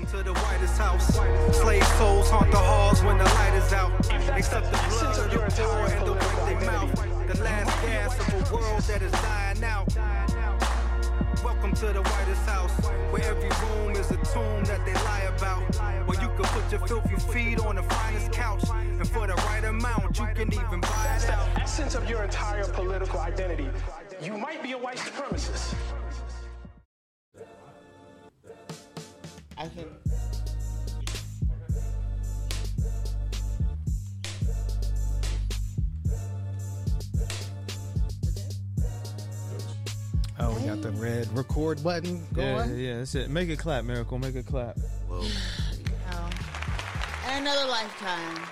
Welcome to the whitest house. Slave souls haunt the halls when the light is out. Except the blood of poor and the they mouth. The last gas of a world that is dying out. Welcome to the whitest house, where every room is a tomb that they lie about. Where you can put your filthy feet on the finest couch, and for the right amount, you can even buy That's the essence of your entire political identity. You might be a white supremacist. I can. Oh, we got the red record button Yeah, going. yeah, that's it. Make it clap, Miracle. Make it clap. Oh. And another lifetime.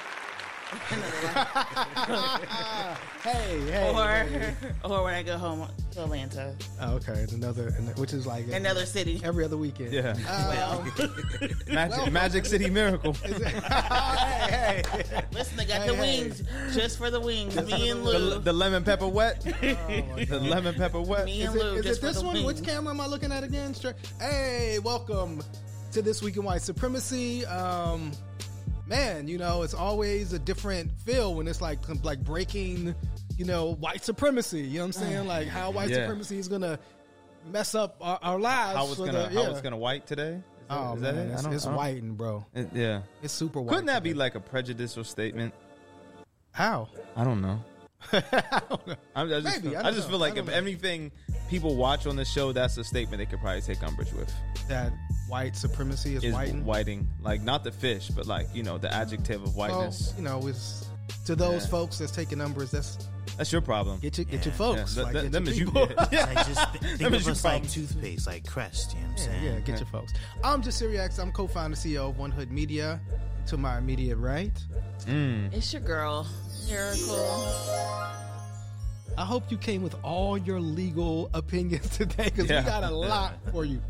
another lifetime. Hey, hey. or, hey. or when I go home to Atlanta, Oh, okay, another, which is like another city. every other weekend. Yeah. Well, Magic, Magic City Miracle. hey, hey. listen, I got Hey, the hey. wings just for the wings. Me and The, Lou. the lemon pepper wet. the lemon pepper wet. Me and it, Lou is it this one? wings. Which camera am I looking at again? Straight. Hey, welcome to this week in white supremacy. Um, man, you know it's always a different feel when it's like like breaking, you know, white supremacy. You know what I'm saying? Like how white Yeah. supremacy is gonna mess up our, our lives. How it's for gonna the- how yeah. it's gonna white today? Is that, Oh is that man, it? I it's, it's whiting, bro. It- yeah. It's super white. Couldn't that be like a prejudicial statement? how? I don't know. I don't know. I, I just, Maybe, I I, just know. feel like if know. anything people watch on the show, that's a statement they could probably take umbrage with. That white supremacy is, Is whiting. whiting, like not the fish, but like you know the adjective of Well, whiteness. you know, it's to those Yeah. folks that's taking numbers. That's That's your problem. get your get your Yeah. folks. Yeah, like, th- get them your is you. people. Yeah. Like just th- think That was of your us like toothpaste, like Crest. You know what I'm Yeah, saying? yeah, get your folks. I'm Jasiri X. I'm co-founder, CEO of 1Hood Media. To my immediate right, mm. It's your girl, Miracle. I hope you came with all your legal opinions today because Yeah. we got a lot for you.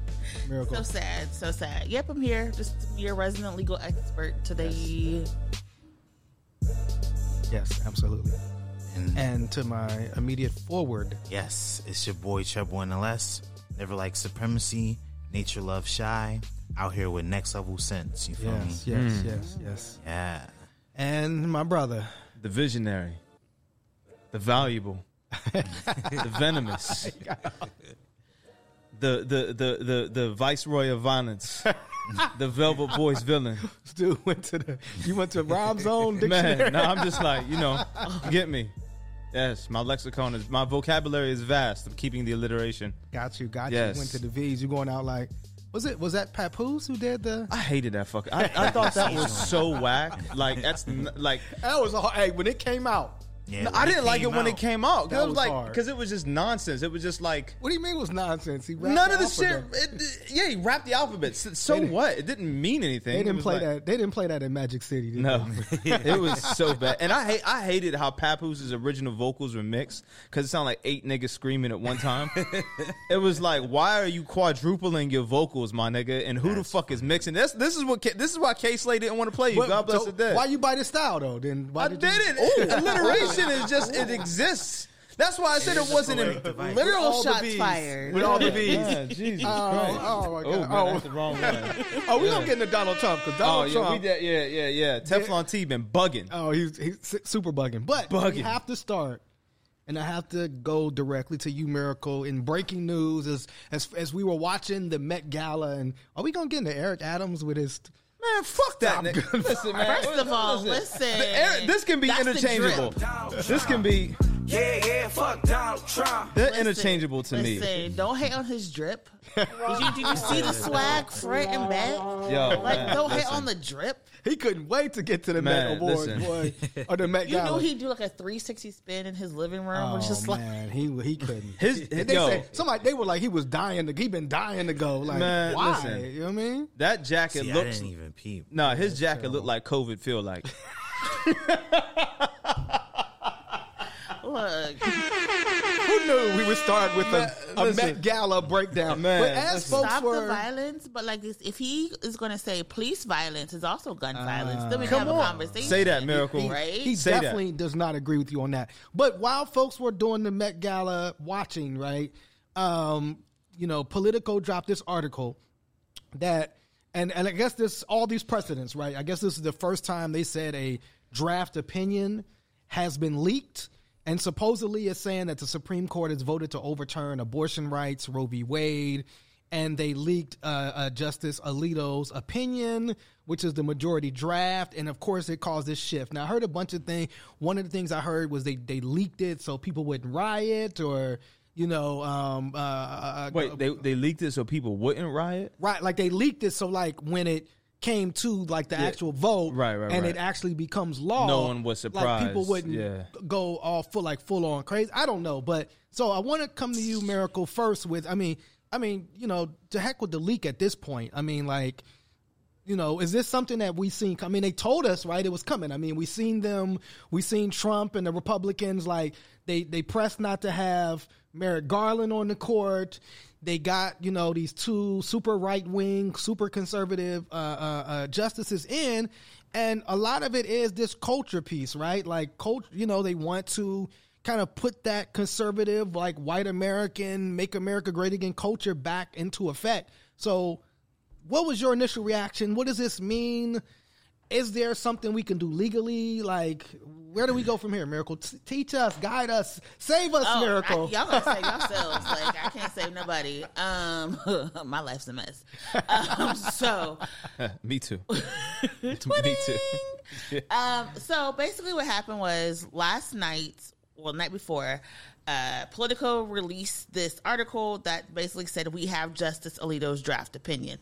Miracle. So sad, so sad. Yep, I'm here. Just to be your resident legal expert today. yes, absolutely. And And to my immediate forward, yes, it's your boy Treble NLS. Never like supremacy. Nature love shy. Out here with next level sense. You feel me? yes, me? yes, hmm. yes, yes. Yeah. And my brother, The visionary, the valuable, the venomous, the the the the the viceroy of violence, the Velvet Boys villain. Stu went to the. You went to Rhyme Zone Dictionary. Man, no, I'm just like you know, get me. Yes, my lexicon is my vocabulary is vast. I'm keeping the alliteration. Got you, got Yes. you. Went to the V's. You going out like, was it? Was that Papoose who did the? I hated that fucking. I, I thought that was so whack. Like that's n- like That was a hard, hey when it came out. Yeah. No, I didn't like it came when it came out. 'Cause That it was was like because it was just nonsense. It was just like What do you mean it was nonsense? He rapped none the of the shit. It, yeah, he rapped the alphabet. So, so what? It didn't mean anything. They didn't play like- that. They didn't play that in Magic City. Did No, they? it was so bad, and I hate. I hated how Papoose' original vocals were mixed because it sounded like eight niggas screaming at one time. it was like, why are you quadrupling your vocals, my nigga? And who the fuck is mixing this? This is what. K- This is why Kay Slay didn't want to play you. But- God bless so the dead. Why you buy this style though? Then why I did did you? it. Alliteration is just it exists. That's why I said it, wasn't in device. Literal all the shots V's. fired. With all the V's. Yeah, Jesus Oh, Christ. oh my Oh, god. man, Oh, that's the wrong one. oh, we don't get into Donald Trump because Oh Donald yeah, Trump. did, yeah, yeah, yeah. Teflon T been bugging. Oh, he's he's super bugging. But we Bugging. have to start, and I have to go directly to you, Miracle. In breaking news, as as as we were watching the Met Gala, and are we gonna get into Eric Adams with his? Man, fuck that. Stop. Nigga. Listen, man. First of all, listen. The air- this can be That's the interchangeable. This can be Yeah, yeah, fuck Donald Trump. they're Listen, interchangeable to me. Don't hate on his drip. Did you, did you see the swag front and back? Yo, Like, man, don't hate on the drip. He couldn't wait to get to the Man, Met Awards, boy, or the Met You Gala. knew he'd do like a 360 spin in his living room, Oh which is like, man, he he couldn't. His- they yo. said somebody they were like he was dying to. He been dying to go. Like Man, why? listen. You know what I mean? That jacket See, I looks. didn't even peep. No, his jacket looked like COVID feel like. Look, Who knew we would start with a, a listen. Met Gala breakdown? Man, but as listen. folks stop were, the violence. But like, this, if he is going to say police violence is also gun violence, then we Come can have on. a conversation. Say that, Miracle. he, right? he Say that. definitely does not agree with you on that. But while folks were doing the Met Gala watching, right, um, you know, Politico dropped this article that and and I guess this all these precedents, right? I guess this is the first time they said a draft opinion has been leaked, and supposedly it's saying that the Supreme Court has voted to overturn abortion rights, Roe v. Wade, and they leaked uh, uh, Justice Alito's opinion, which is the majority draft, and of course it caused this shift. Now I heard a bunch of things. One of the things I heard was they they leaked it so people wouldn't riot or. You know, um, uh, uh, Wait, they they leaked it so people wouldn't riot. Right, like they leaked it so like when it came to like the actual vote, Right, right, and right. it actually becomes law. No one was Like people wouldn't yeah. go all full like full on crazy. I don't know, but so I want to come to you, Miracle, first with. I mean, I mean, you know, to heck with the leak at this point. I mean, like. You know, is this something that we seen? I mean, they told us right it was coming. I mean, we seen them, we seen Trump and the Republicans like they they pressed not to have Merrick Garland on the court. They got you know these two super right wing, super conservative uh, uh, uh, justices in, and a lot of it is this culture piece, right? Like, culture. You know, they want to kind of put that conservative, like white American, make America great again culture back into effect. So what was your initial reaction? What does this mean? Is there something we can do legally? Like, where do we go from here? Miracle, T- teach us, guide us, save us, Oh, Miracle. I, y'all gotta save yourselves. Like I can't save nobody. Um, my life's a mess. Um, so, Me too. Me too. um, so basically, what happened was last night, well, night before, uh, Politico released this article that basically said we have Justice Alito's draft opinion.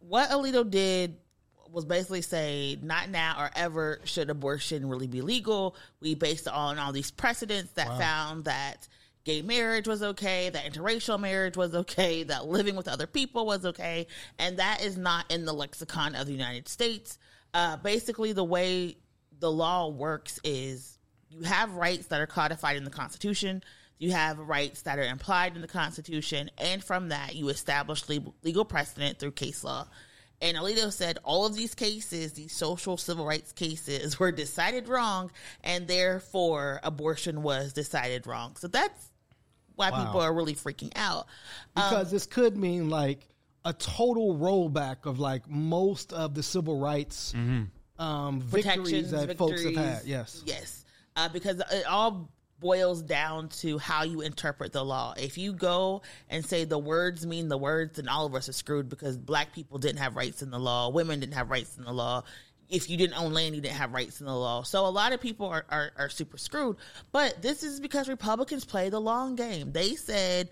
What Alito did was basically say not now or ever should abortion really be legal. We based it on all these precedents that found that gay marriage was okay, that interracial marriage was okay, that living with other people was okay, and that is not in the lexicon of the United States. Uh, basically, the way the law works is you have rights that are codified in the Constitution. You have rights that are implied in the Constitution, and from that, you establish legal precedent through case law. And Alito said all of these cases, these social civil rights cases, were decided wrong, and therefore abortion was decided wrong. So that's why Wow. people are really freaking out. because this could mean like a total rollback of like most of the civil rights um, victories protections, that folks have had. Yes. Yes. Uh, because it all boils down to how you interpret the law. If you go and say the words mean the words, then all of us are screwed because black people didn't have rights in the law, women didn't have rights in the law. If you didn't own land, you didn't have rights in the law. So a lot of people are, are, are super screwed. But this is because Republicans play the long game. They said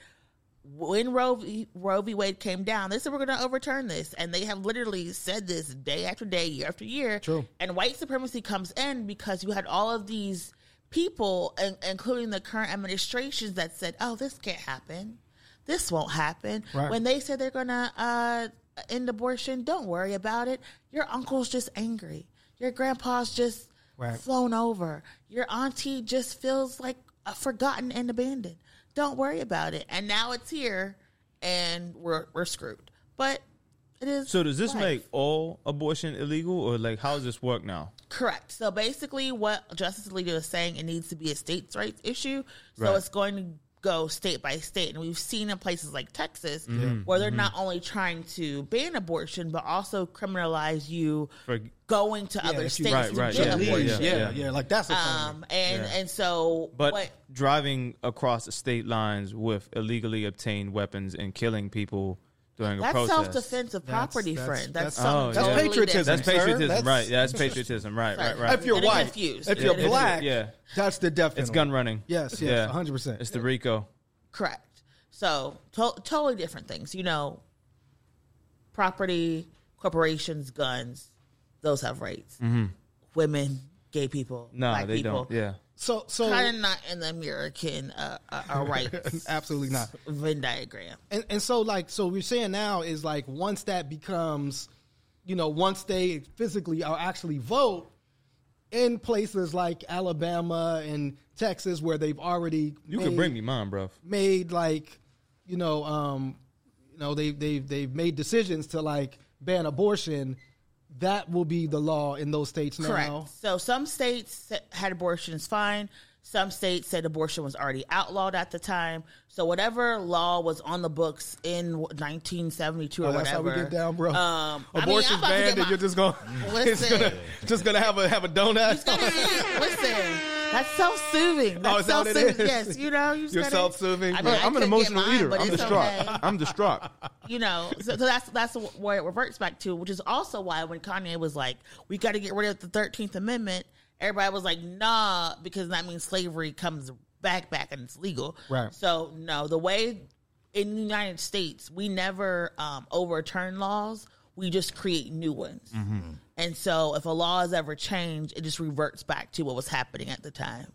when Roe v, Roe v. Wade came down, they said we're going to overturn this, and they have literally said this day after day, year after year. True. And white supremacy comes in because you had all of these people, in- including the current administrations, that said, "Oh, this can't happen. This won't happen." Right. When they said they're going to uh, end abortion, don't worry about it. Your uncle's just angry. Your grandpa's just Right. flown over. Your auntie just feels like forgotten and abandoned. Don't worry about it. And now it's here, and we're we're screwed. But it is. So does this life. make all abortion illegal, or like how does this work now? Correct. So basically, what Justice Alito is saying, it needs to be a states' rights issue. So Right. it's going to go state by state, and we've seen in places like Texas Mm-hmm. where they're not only trying to ban abortion, but also criminalize you For- going to Yeah, other you- states Right, to right, get yeah, abortion. yeah, yeah, yeah, yeah. Like that's a Um, and Yeah. and so, But what, driving across the state lines with illegally obtained weapons and killing people during a that's protest. self defense of property, that's- friend. That's, that's- something Oh, that's yeah. patriotism. That's different. sir. patriotism, That's- right? Yeah, that's patriotism, right? Right? Right? If you're Getting white, confused. if you're Getting black, Yeah. that's the death It's gun running. Yes, yes, 100%. It's the RICO. Correct. So to- totally different things. You know, property, corporations, guns, those have rights. Mm-hmm. Women, gay people, No, black they people, don't. Yeah. So, so kind of not in the American uh, uh, uh, rights absolutely not. Venn diagram. And, and so, like, so we're saying now is like once that becomes, you know, once they physically are actually vote in places like Alabama and Texas where they've already You made, can bring me mine, bro. made like, you know, um, you know, they they they've made decisions to like ban abortion. That will be the law in those states now. Correct. So some states had abortions fine. Some states said abortion was already outlawed at the time. So whatever law was on the books in 1972 or Oh, that's how whatever. we get down, bro. Um, I mean, Abortion's banned, get and you're just going, Listen. gonna, just gonna have a have a donut. Listen, that's self-soothing. That's Oh, is that self-soothing. is? Yes, you know, you just You're gotta- self-soothing? I Bro, mean, I I'm an emotional mine, eater. but I'm it's distraught. okay. I'm distraught. you know, so, so that's that's where it reverts back to, which is also why when Kanye was like, "We got to get rid of the Thirteenth Amendment," everybody was like, "Nah," because that means slavery comes back back and it's legal. Right. So no, the way in the United States we never um, overturn laws; we just create new ones. And so, if a law is ever changed, it just reverts back to what was happening at the time.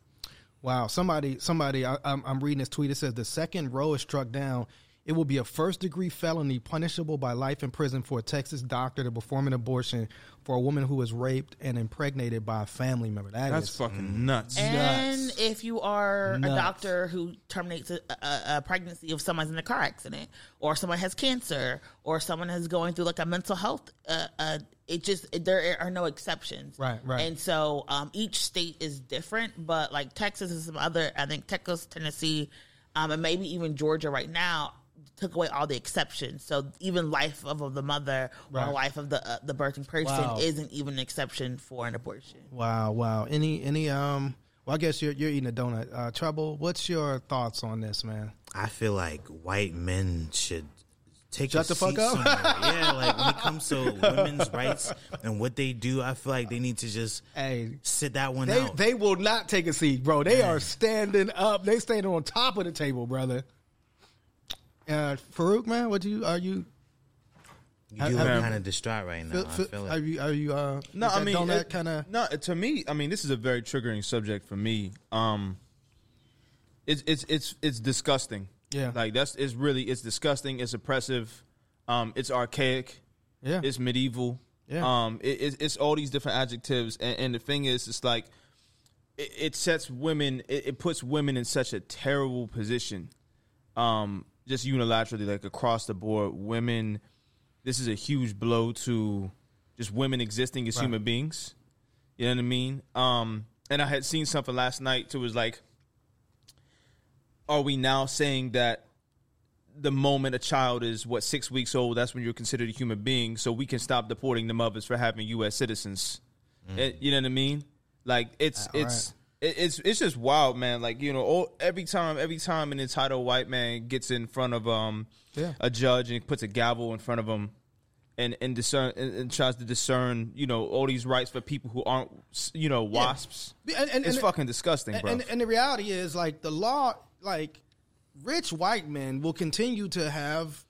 Wow, somebody, somebody, I, I'm, I'm reading this tweet. It says the second Roe is struck down, it will be a first degree felony punishable by life in prison for a Texas doctor to perform an abortion for a woman who was raped and impregnated by a family member. That That's is- fucking nuts. And if you are Nuts. a doctor who terminates a, a, a pregnancy if someone's in a car accident, or someone has cancer, or someone is going through like a mental health, uh, uh, it just it, there are no exceptions. Right, right. And so um, each state is different, but like Texas and some other, I think Texas, Tennessee, um, and maybe even Georgia right now took away all the exceptions. So even life of, of the mother Right. or life of the uh, the birthing person Wow. isn't even an exception for an abortion. Wow, wow. Any, any, um, well, I guess you're, you're eating a donut. Uh, Trouble, what's your thoughts on this, man? I feel like white men should take Shut a the fuck up. somewhere. yeah, like when it comes to women's rights and what they do, I feel like they need to just Hey, sit that one they, out. they will not take a seat, bro. They are standing up. They standing on top of the table, brother. Uh, Farouk, man, what do you, are you, You are kind of distraught right now. feel, I feel, feel are you, are you, uh, No, I that mean, donut it- kind of, no. To me, I mean, this is a very triggering subject for me. Um, it's it's it's it's disgusting. Yeah. like that's it's really it's disgusting. It's oppressive. Um, it's archaic. yeah. It's medieval. Yeah. Um, it, it's, it's all these different adjectives, and, and the thing is, it's like it, it sets women. It, it puts women in such a terrible position. Um, just unilaterally, like across the board, women. This is a huge blow to just women existing as human beings. You know what I mean? Um, and I had seen something last night too. Was like, are we now saying that the moment a child is what six weeks old, that's when you're considered a human being. So we can stop deporting the mothers for having U.S. citizens. It- you know what I mean? Like it's Uh, it's it- it's it's just wild, man. Like you know, all, every time every time an entitled white man gets in front of um Yeah. a judge and puts a gavel in front of him. And, and discern and, and tries to discern, you know, all these rights for people who aren't, you know, wasps. And- and- it's and- fucking disgusting, bro. and, and the reality is, like the law, like rich white men will continue to have,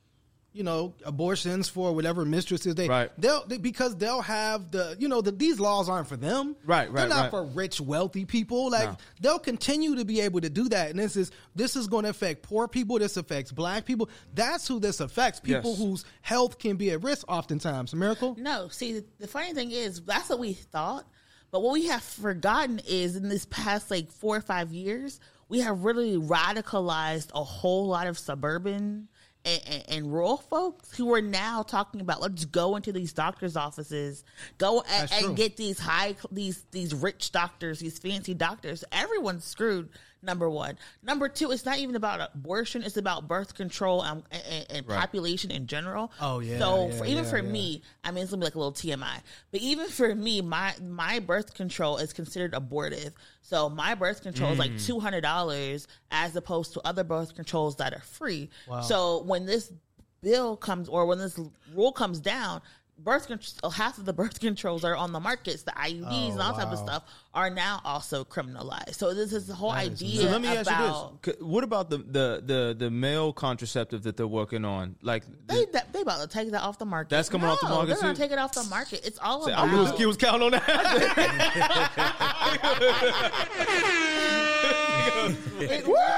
you know, abortions for whatever mistresses they. Right. They'll they, because they'll have the, you know, the, these laws aren't for them. Right, right. They're not right. for rich, wealthy people. Like No. they'll continue to be able to do that. And this is this is going to affect poor people. This affects black people. That's who this affects. People Yes. whose health can be at risk. Oftentimes, miracle. No, see, the, the funny thing is that's what we thought, but what we have forgotten is in this past like four or five years, we have really radicalized a whole lot of suburban and, and, and rural folks who are now talking about let's go into these doctors' offices, go and, and get these high these these rich doctors, these fancy doctors. Everyone's screwed. Number one. Number two, it's not even about abortion. It's about birth control and, and, and population in general. Oh, yeah, So yeah, for, even yeah, for yeah. me, I mean, it's gonna be like a little TMI. But even for me, my my birth control is considered abortive. So my birth control is like Mm. two hundred dollars, as opposed to other birth controls that are free. So when this bill comes or when this rule comes down. Birth control, oh, half of the birth controls are on the markets. The IUDs oh, and all type of Oh, stuff are now also criminalized. So this is the whole That idea. So let me ask you this: What about the, the the the male contraceptive that they're working on? Like, They, that, they about to take that off the market. That's coming off the market, They're gonna take it off the market. It's all Say, about. I was- was counting on that.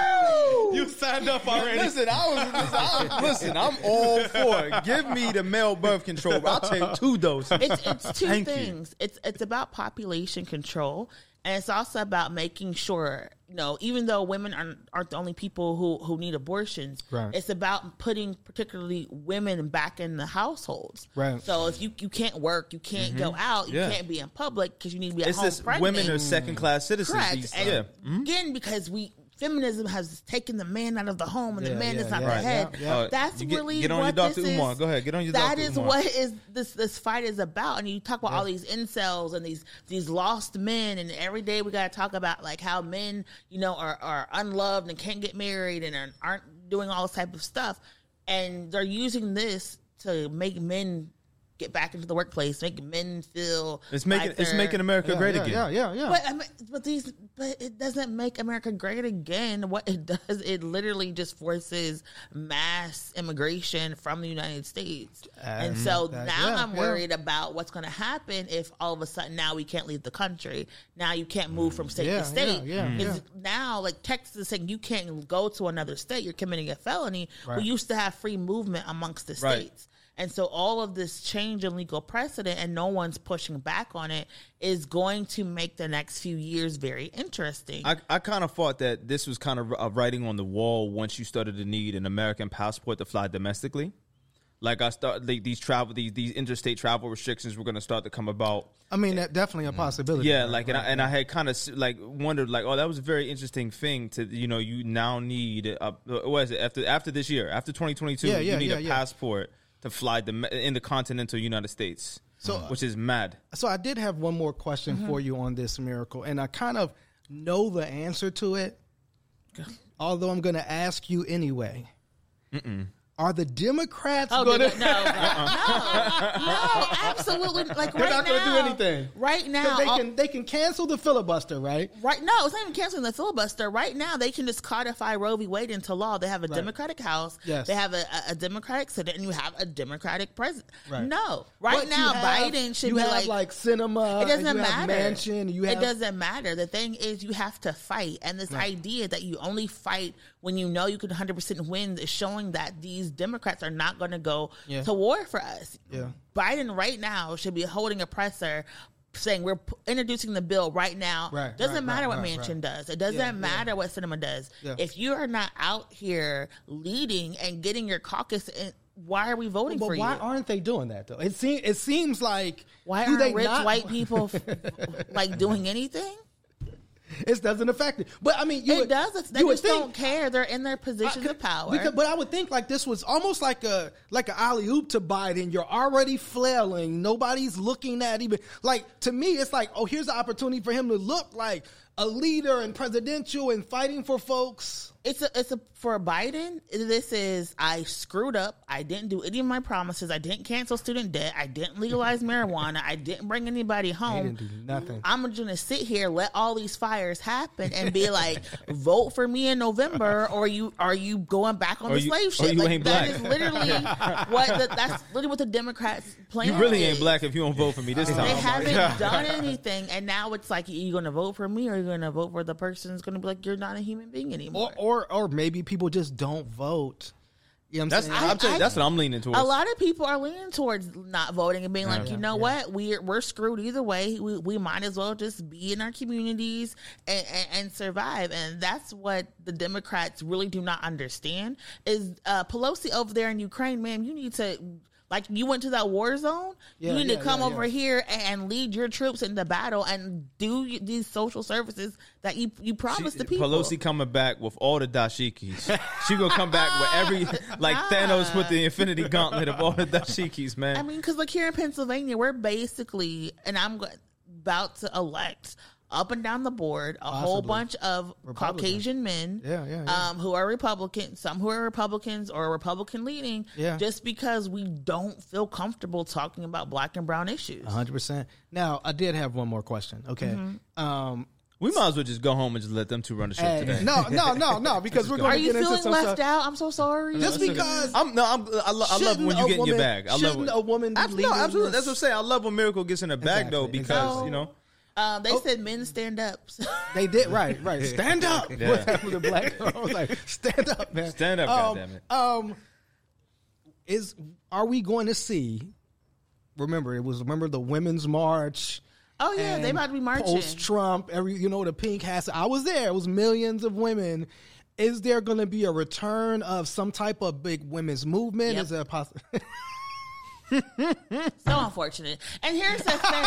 you signed up already. listen, I was, I, listen, I'm all for it. Give me the male birth control. I'll take two doses. it's it's two Thank you. things. It's it's about population control, and it's also about making sure you know even though women aren't, aren't the only people who who need abortions Right. it's about putting particularly women back in the households Right. so if you you can't work you can't go out you Yeah. can't be in public because you need to be at It's home this pregnant. women are second class citizens. Correct. These- And yeah. Mhm. again, because we feminism has taken the man out of the home and Yeah, the man yeah, is not yeah, the head. yeah. That's get- really get on your what Dr. this Umar. is. Go ahead, get on your That Dr. is Umar. what is this this fight is about. And you talk about all these incels and these these lost men, and every day we got to talk about like how men, you know, are are unloved and can't get married and are, aren't doing all this type of stuff, and they're using this to make men. Get back into the workplace, make men feel It's making like it's making America Yeah, great yeah, again. Yeah, yeah, yeah. but I mean, but these, but it doesn't make America great again. What it does, it literally just forces mass immigration from the United States. and so that- now yeah, I'm yeah. worried about what's going to happen if all of a sudden now we can't leave the country. Now you can't move from state Yeah, to state. yeah, yeah, Because yeah. Now, like Texas is saying, you can't go to another state. You're committing a felony. Right. We used to have free movement amongst the Right. states. And so all of this change in legal precedent and no one's pushing back on it is going to make the next few years very interesting. I, I kind of thought that this was kind of a writing on the wall once you started to need an American passport to fly domestically. Like I start like these travel these these interstate travel restrictions were going to start to come about. I mean, that definitely a possibility. Yeah, right, like and I, right, and I had kind of like wondered like oh that was a very interesting thing to you know you now need a, what is it after after this year after 2022 Yeah, yeah, you need yeah, a yeah. passport to fly the in the continental United States. So- which is mad. So I did have one more question Mm-hmm. for you on this miracle, and I kind of know the answer to it, although I'm going to ask you anyway. Are the Democrats Oh, going to? no, no, uh-uh. no, no, absolutely. Like They're right not now, gonna do anything. Right now, they can they can cancel the filibuster, right? Right, no, it's not even canceling the filibuster. Right now, they can just codify Roe v. Wade into law. They have a Democratic House. Yes. They have a, a, Democratic Senate, and you have a Democratic president. Right. No, right But now, have- Biden should you be have like, like Sinema. it doesn't and you have matter. Manchin. You have it doesn't matter. The thing is, you have to fight, and this idea that you only fight when you know you can 100 percent win is showing that these Democrats are not going to go Yeah. to war for us. Yeah. Biden right now should be holding a presser. Saying we're p- introducing the bill right now. Right, Doesn't right, matter right, what Manchin does. It doesn't Yeah, yeah. matter what Sinema does. Yeah. If you are not out here leading and getting your caucus, in, why are we voting But for why you? Why aren't they doing that though? It seems it seems like Why aren't rich not- white people like doing anything? It doesn't affect it. But I mean, you it would, does. They just think- don't care. They're in their positions I- of power. Because, but I would think like this was almost like a like an alley oop to Biden. You're already flailing. Nobody's looking at even like to me. It's like oh, here's an opportunity for him to look like a leader and presidential and fighting for folks. It's a it's a for Biden. This is I screwed up. I didn't do any of my promises. I didn't cancel student debt. I didn't legalize marijuana. I didn't bring anybody home. didn't do nothing. I'm gonna sit here, let all these fires happen, and be like, vote for me in November, or you are you going back on Or the you- slave or ship? you like, ain't black. is literally what the, that's literally what the Democrats plan. You really ain't is. black if you don't vote for me this time. They haven't done anything, and now it's like, are you going to vote for me, or are going to vote for the person who's going to be like, you're not a human being anymore? Or or or maybe people just don't vote. You know what I'm That's saying? I'm telling you, that's what I'm leaning towards. a lot of people are leaning towards not voting and being like, Yeah, you know yeah. what, we're we're screwed either way. We we might as well just be in our communities and, and, and survive. And that's what the Democrats really do not understand. Is uh, Pelosi over there in Ukraine, ma'am. You need to. Like you went to that war zone, Yeah, you need yeah, to come yeah, over yeah. here and lead your troops into battle and do these social services that you you promised the uh, people. Pelosi coming back with all the dashikis. she gonna come back with every ah, like Thanos with the Infinity Gauntlet of all the dashikis, man. I mean, because like here in Pennsylvania, we're basically, and I'm about to elect up and down the board a whole bunch of Republican. Caucasian men, Yeah, yeah, yeah. um, who are Republican, some who are Republicans or Republican leaning, Yeah. just because we don't feel comfortable talking about black and brown issues. hundred percent. Now I did have one more question. Okay. Mm-hmm. Um, we might as well just go home and just let them two run the show hey, today. no, no, no, no, because we're going Are to you get into feeling some left stuff. out? I'm so sorry. Just because I'm no, I'm, I, lo- I love when you a get in your woman- bag. I love shouldn't when, a woman be Abs- leading No, absolutely. this? That's what I'm saying. I love when Miracle gets in the bag though because exactly. you know um, Oh. they said men stand up. They did right, right. Stand up. What happened to black? I was like, stand up, man. Stand up, Um, goddammit. Um, is are we going to see? Remember, it was remember the women's march. Oh, yeah, they and about to be marching. Post Trump, every you know the pink hats. I was there. It was millions of women. Is there going to be a return of some type of big women's movement? Yep. Is there a possible? So unfortunate. And here's the thing.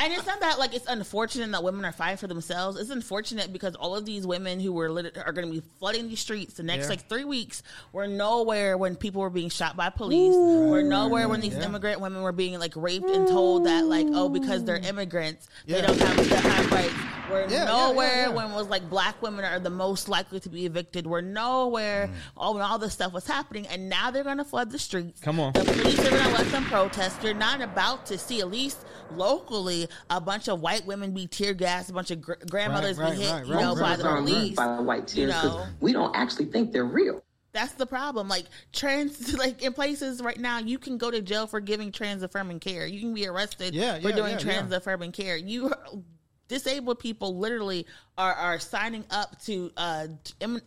and it's not that like it's unfortunate that women are fighting for themselves. It's unfortunate because all of these women who were lit- are going to be flooding these streets the next Yeah. like three weeks were nowhere when people were being shot by police. were nowhere when these immigrant women were being like raped and told that like oh because they're immigrants Yeah. they don't have the high rights. We're Yeah, yeah, nowhere yeah, yeah. when it was like black women are the most likely to be evicted. We're nowhere Mm. all when all this stuff was happening, and now they're going to flood the streets. Come on. The police are going to let them protest. You're not about to see, at least locally, a bunch of white women be tear gassed, a bunch of gr- grandmothers right, be hit, right, you right, know, right, by the right, police. by white tears you 'cause know. we don't actually think they're real. That's the problem. Like trans, like in places right now, you can go to jail for giving trans affirming care. You can be arrested Yeah, for yeah, doing yeah, trans yeah. affirming care. You disabled people literally are are signing up to uh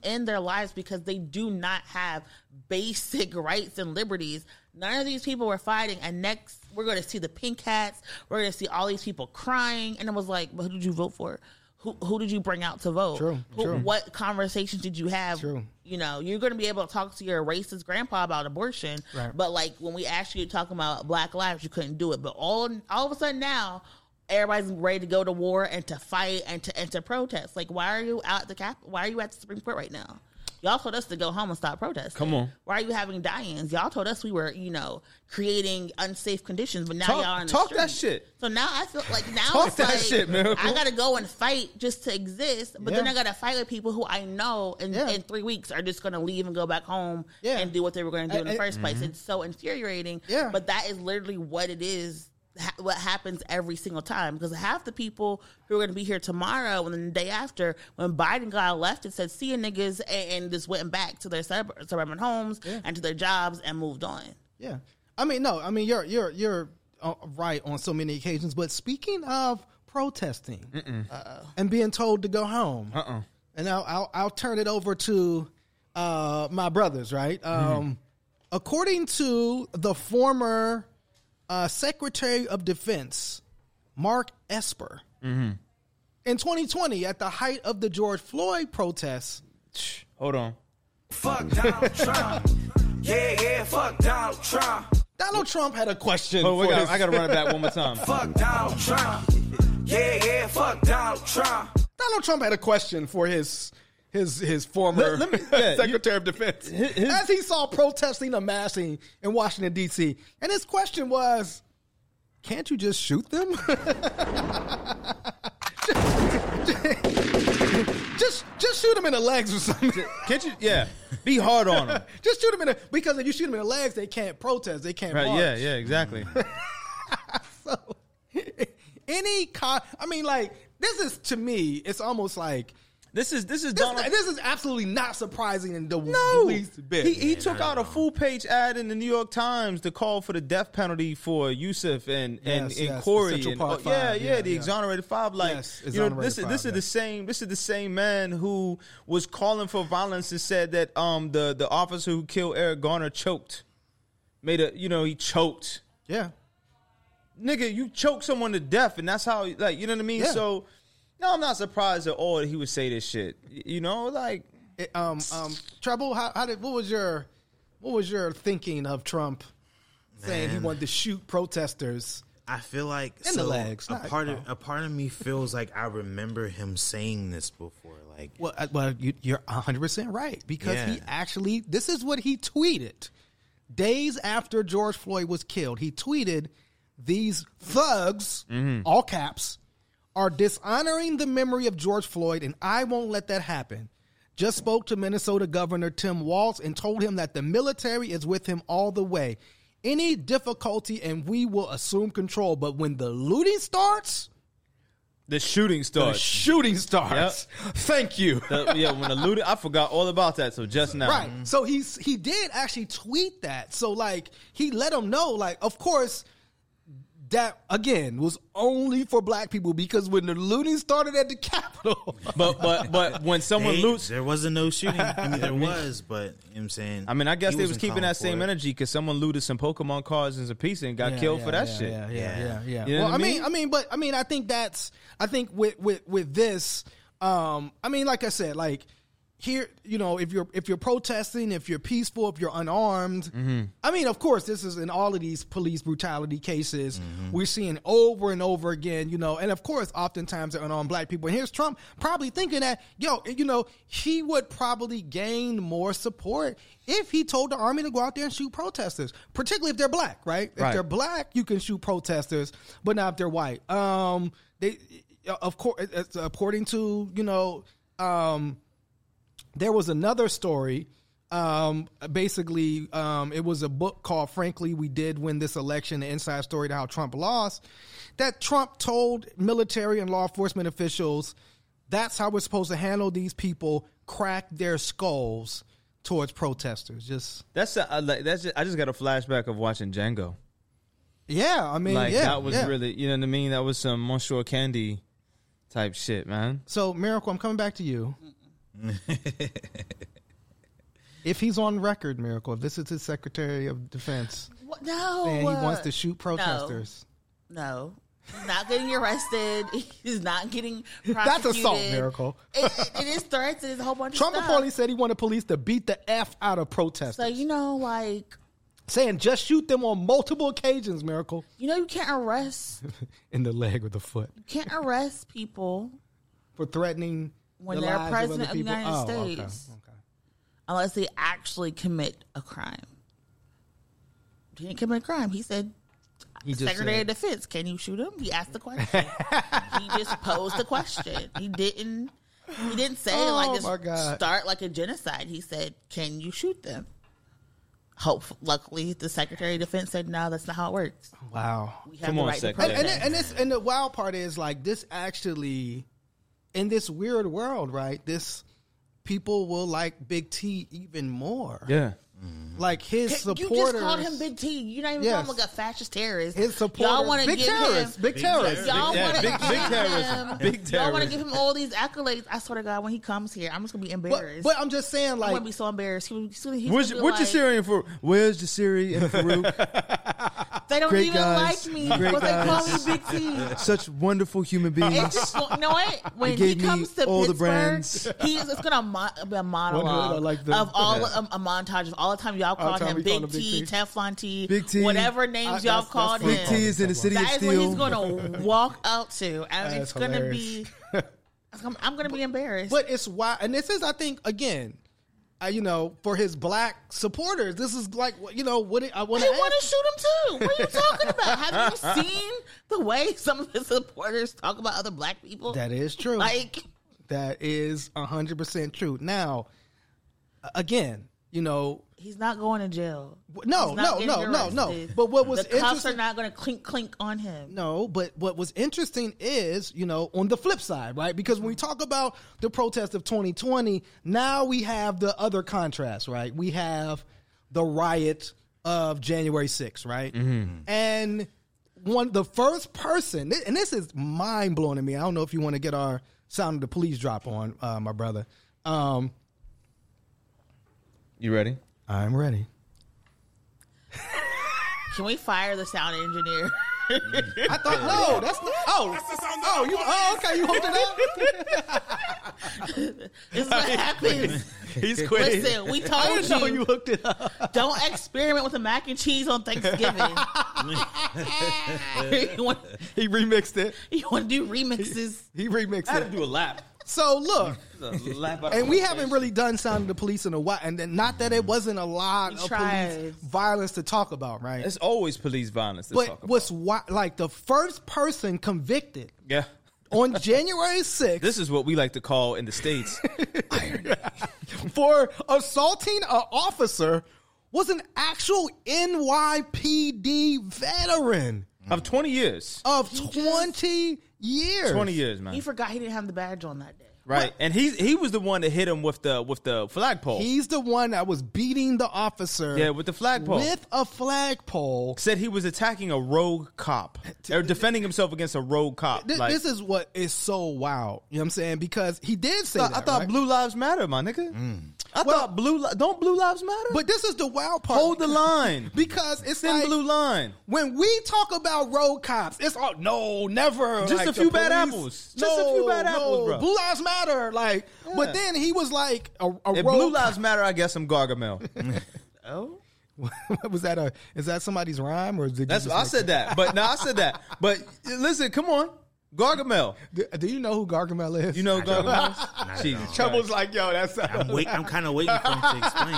end their lives because they do not have basic rights and liberties. None of these people were fighting, and next we're going to see the pink hats. We're going to see all these people crying, and it was like, but who did you vote for? Who, who did you bring out to vote? True, Who- true. What conversations did you have? True. You know, you're going to be able to talk to your racist grandpa about abortion, Right. but like when we asked you to talk about Black lives, you couldn't do it. But all all of a sudden now, everybody's ready to go to war and to fight and to and to protest. Like, why are you out at the cap? Why are you at the Supreme Court right now? Y'all told us to go home and stop protesting. Come on. Why are you having die-ins? Y'all told us we were, you know, creating unsafe conditions, but now Talk- y'all in the talk that shit. So now I feel like now Talk it's that like shit, Miracle. I gotta go and fight just to exist, but then I gotta fight with people who I know in, Yeah. in three weeks are just gonna leave and go back home Yeah. and do what they were gonna do in the I- I- first place. Mm-hmm. It's so infuriating. Yeah. But that is literally what it is. Ha- What happens every single time because half the people who are going to be here tomorrow and then the day after, when Biden got elected, said "see you niggas" and, and just went back to their suburb, suburban homes and to their jobs and moved on. Yeah, I mean, no, I mean you're you're you're uh, right on so many occasions. But speaking of protesting and being told to go home, Uh-uh. and I'll, I'll I'll turn it over to uh, my brothers. Right, um, according to the former uh, Secretary of Defense, Mark Esper, in 2020, at the height of the George Floyd protests, Hold on. Fuck Donald Trump. Yeah, yeah, fuck Donald Trump. Donald Trump had a question. Oh, for got, I got to run it back one more time. Fuck Donald Trump. Yeah, yeah, fuck Donald Trump. Donald Trump had a question for his his his former Let- let me- yeah, Secretary of Defense His- his- as he saw protesting amassing in Washington D.C. And his question was, "Can't you just shoot them? just just shoot them in the legs or something." Can't you? Yeah. Be hard on them. Just shoot them in the because if you shoot them in the legs, they can't protest. They can't. Right. march. Yeah. Yeah. Exactly. So any con, I mean, like this is to me, it's almost like This is this is this, Donald. this is absolutely not surprising in the No, least bit. he, he took out a full page ad in the New York Times to call for the death penalty for Yusef and and, Yes, and yes, Korey. Central and, Park oh, yeah, Five, yeah, yeah, the yeah. exonerated five. Like Yes, you know, exonerated this is five, this is the same. This is the same man who was calling for violence and said that um the the officer who killed Eric Garner choked, made a you know he choked. yeah, Nigga, you choke someone to death, and that's how like you know what I mean. Yeah. So. No, I'm not surprised at all that he would say this shit. You know, like It, um, um, Trouble. How, how did what was your what was your thinking of Trump saying he wanted to shoot protesters? I feel like In the so legs, A part of oh. a part of me feels like I remember him saying this before. Like, Well, uh, well, you, you're 100 percent right because he actually this is what he tweeted days after George Floyd was killed. He tweeted, "These thugs, all caps, are dishonoring the memory of George Floyd, and I won't let that happen." Just spoke to Minnesota Governor Tim Walz and told him that the military is with him all the way. Any difficulty, and we will assume control. But when the looting starts, the shooting the starts. shooting starts. Thank you. The- yeah, when the looting, I forgot all about that. So just now, Right. So he's he did actually tweet that. So like he let them know, like, of course, that again was only for black people because when the looting started at the Capitol, But but but when someone They- loots, there wasn't no shooting. I mean, there was, but you know what I'm saying. I mean, I guess they was keeping that same it. energy because someone looted some Pokemon cards and some pizza and got Yeah, killed yeah, for that yeah, shit. Yeah, yeah, yeah, Yeah. yeah. You know well, I I mean, mean? I mean, but I mean, I think that's, I think with with with this, um, I mean, like I said, like here, you know, if you're if you're protesting, if you're peaceful, if you're unarmed, Mm-hmm. I mean, of course, this is in all of these police brutality cases Mm-hmm. we're seeing over and over again, you know, and of course, oftentimes they're unarmed black people. And here's Trump probably thinking that, yo, you know, he would probably gain more support if he told the army to go out there and shoot protesters, particularly if they're black, right? If Right. they're black, you can shoot protesters, but not if they're white. Um, they, of course, according to you know, um, there was another story. Um, basically, um, it was a book called "Frankly, We Did Win This Election: The Inside Story to How Trump Lost." That Trump told military and law enforcement officials, "That's how we're supposed to handle these people. Crack their skulls towards protesters." Just That's a, that's just, I just got a flashback of watching Django. yeah, I mean, Like yeah, that was yeah. really you know what I mean. That was some Monsieur Candie type shit, man. So, Miracle, I'm coming back to you. if he's on record, Miracle, if this is his Secretary of Defense, What? No, and he uh, wants to shoot protesters. No, he's not getting arrested. He's not getting. prosecuted. That's assault. Miracle. It, it- it is threats. It is a whole bunch Trump of stuff. reportedly said he wanted police to beat the F out of protesters, So you know, like saying just shoot them on multiple occasions, Miracle. you know, you can't arrest. In the leg or the foot. You can't arrest people For threatening When the they're president other of the. United Oh, States. okay. unless they actually commit a crime. He didn't commit a crime. He said, He just Secretary said- of Defense, can you shoot him? He asked the question. he just posed the question. He didn't. He didn't say Oh, like my just God. start like a genocide. He said, "Can you shoot them?" Hope. Luckily, the Secretary of Defense said, "No, that's not how it works. Wow. We have Come the on, right to Secretary. and, and, and this and the wild part is like this actually in this weird world right this people will like big t even more Yeah. Mm-hmm. like his you supporters just called him Big T. You're not even Yes. calling him like a fascist terrorist. his supporters Y'all want to big give terrorists him big terrorists Y'all Yeah, want to big- give big him, terrorist. Big Y'all want to give him all these accolades. I swear to God, when he comes here, I'm just gonna be embarrassed. but i'm just saying like, I'm like gonna be so embarrassed. He, he's gonna- he's Where's, gonna be what's like, Jasiri and for? Where's Jasiri and Farouk? They don't Great even guys. like me, Great but they call me. Big T. Such wonderful human It's beings. just, you know what? When he gave me comes to all the Pittsburgh, brands. he's it's gonna be a monologue like the- of all a, um, a montage of all the time y'all called time him Big T. Teflon T, Big T. whatever names that's- y'all called him. Big T is in the city That of is what he's gonna walk out to, and it's gonna hilarious. be. I'm, I'm gonna be embarrassed. but it's why and this is i think again uh, you know for his black supporters this is like you know what it- i want They to want to shoot him too. What are you talking about? Have you seen the way some of his supporters talk about other black people? that is true like that is 100% true now again you know he's not going to jail. No, He's no, no, no, no. But what was the cuffs are not going to clink clink on him. No, but what was interesting is, you know, on the flip side, right? Because when we talk about the protest of 2020, now we have the other contrast, right? We have the riot of January 6th, right? And one, the first person, and this is mind blowing to me. I don't know if you want to get our sound of the police drop on, uh, my brother. Um, You ready? I'm ready. Can we fire the sound engineer? I thought, no, that's not, oh, that's the sound oh, you, oh, okay, you hold it up. this is what happens. He's quick. Listen, we I told didn't know you, you hooked it up. don't experiment with the mac and cheese on Thanksgiving. you, want, He remixed it. you want to do remixes? He remixed it. I had it. to do a lap. So look, A lap out of and we haven't really done sound of the police in a while, and then not that it wasn't a lot of police violence to talk about, right? It's always police violence. To talk But about. what's why, like the first person convicted yeah. on January 6th This is what we like to call in the states. for assaulting an officer was an actual NYPD veteran of twenty years. of 20 years. Twenty years, man. He forgot he didn't have the badge on that day. right? And he he was the one that hit him with the with the flagpole. He's the one that was beating the officer. yeah, with the flagpole. with a flagpole. Said he was attacking a rogue cop or defending himself against a rogue cop. Th- Like, this is what is so wild. You know what I'm saying? Because he did say I that. thought, I thought right? Blue Lives Matter, my nigga. Mm. I Well- thought blue li- don't Blue Lives Matter. But this is the wild part. hold the line. Because it's in like blue line. when we talk about road cops, it's all no, never. Just like, a few bad apples. Just a few bad no, apples, bro. Blue lives matter. Like, but then he was like a, a If road Blue Lives Matter, I guess I'm Gargamel. Oh, was that a? Is that somebody's rhyme or did you That's just I said that, but no, I said that. But listen, come on, Gargamel. Do, do you know who Gargamel is? You know don't. Gargamel? Not at Jesus all. Trouble's like, yo, that's I'm wait. I'm kind of waiting for him to explain.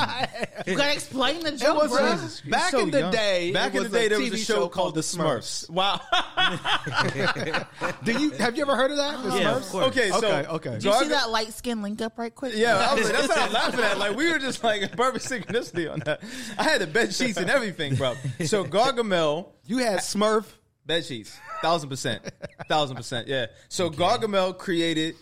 you gotta explain the It joke, was bro. Jesus, you're back so in the young. day. Back it in the day, there was TV a show called The Smurfs. Wow. Do you have you ever heard of that? The Yeah, Smurfs? of course. Okay, so Okay, okay. Did you see Garga- that light skin link up right quick? Yeah, I was like, that's what I'm laughing at. Like we were just like perfect synchronicity on that. I had the bed sheets and everything, bro. So Gargamel You had Smurf. Bed sheets, thousand percent, thousand percent, yeah. So Gargamel created,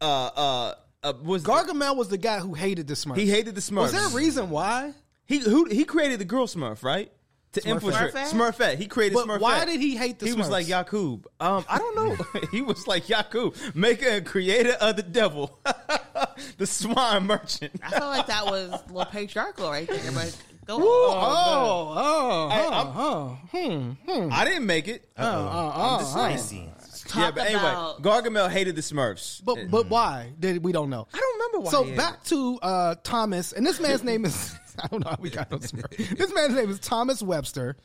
uh, uh, uh was Gargamel was the guy who hated the Smurfs. he hated the Smurfs. Was there a reason why? He who he created the girl Smurf, right? To Smurfette. infiltrate Smurfette? Smurfette. He created But Smurfette. why did he hate the He was like Yakub. Um, I don't know. he was like Yakub, maker and creator of the devil, the swine merchant. I felt like that was a little patriarchal right there, but go Oh, on. oh, Hey, oh, I'm- oh, hmm. I didn't make it. I'm just uh. spicy. yeah, Talk but anyway, about- Gargamel hated the Smurfs. But but why? Did we don't know. I don't remember why. So he back to uh, Thomas, and this man's name is I don't know how we got on Smurf. This man's name is Thomas Webster.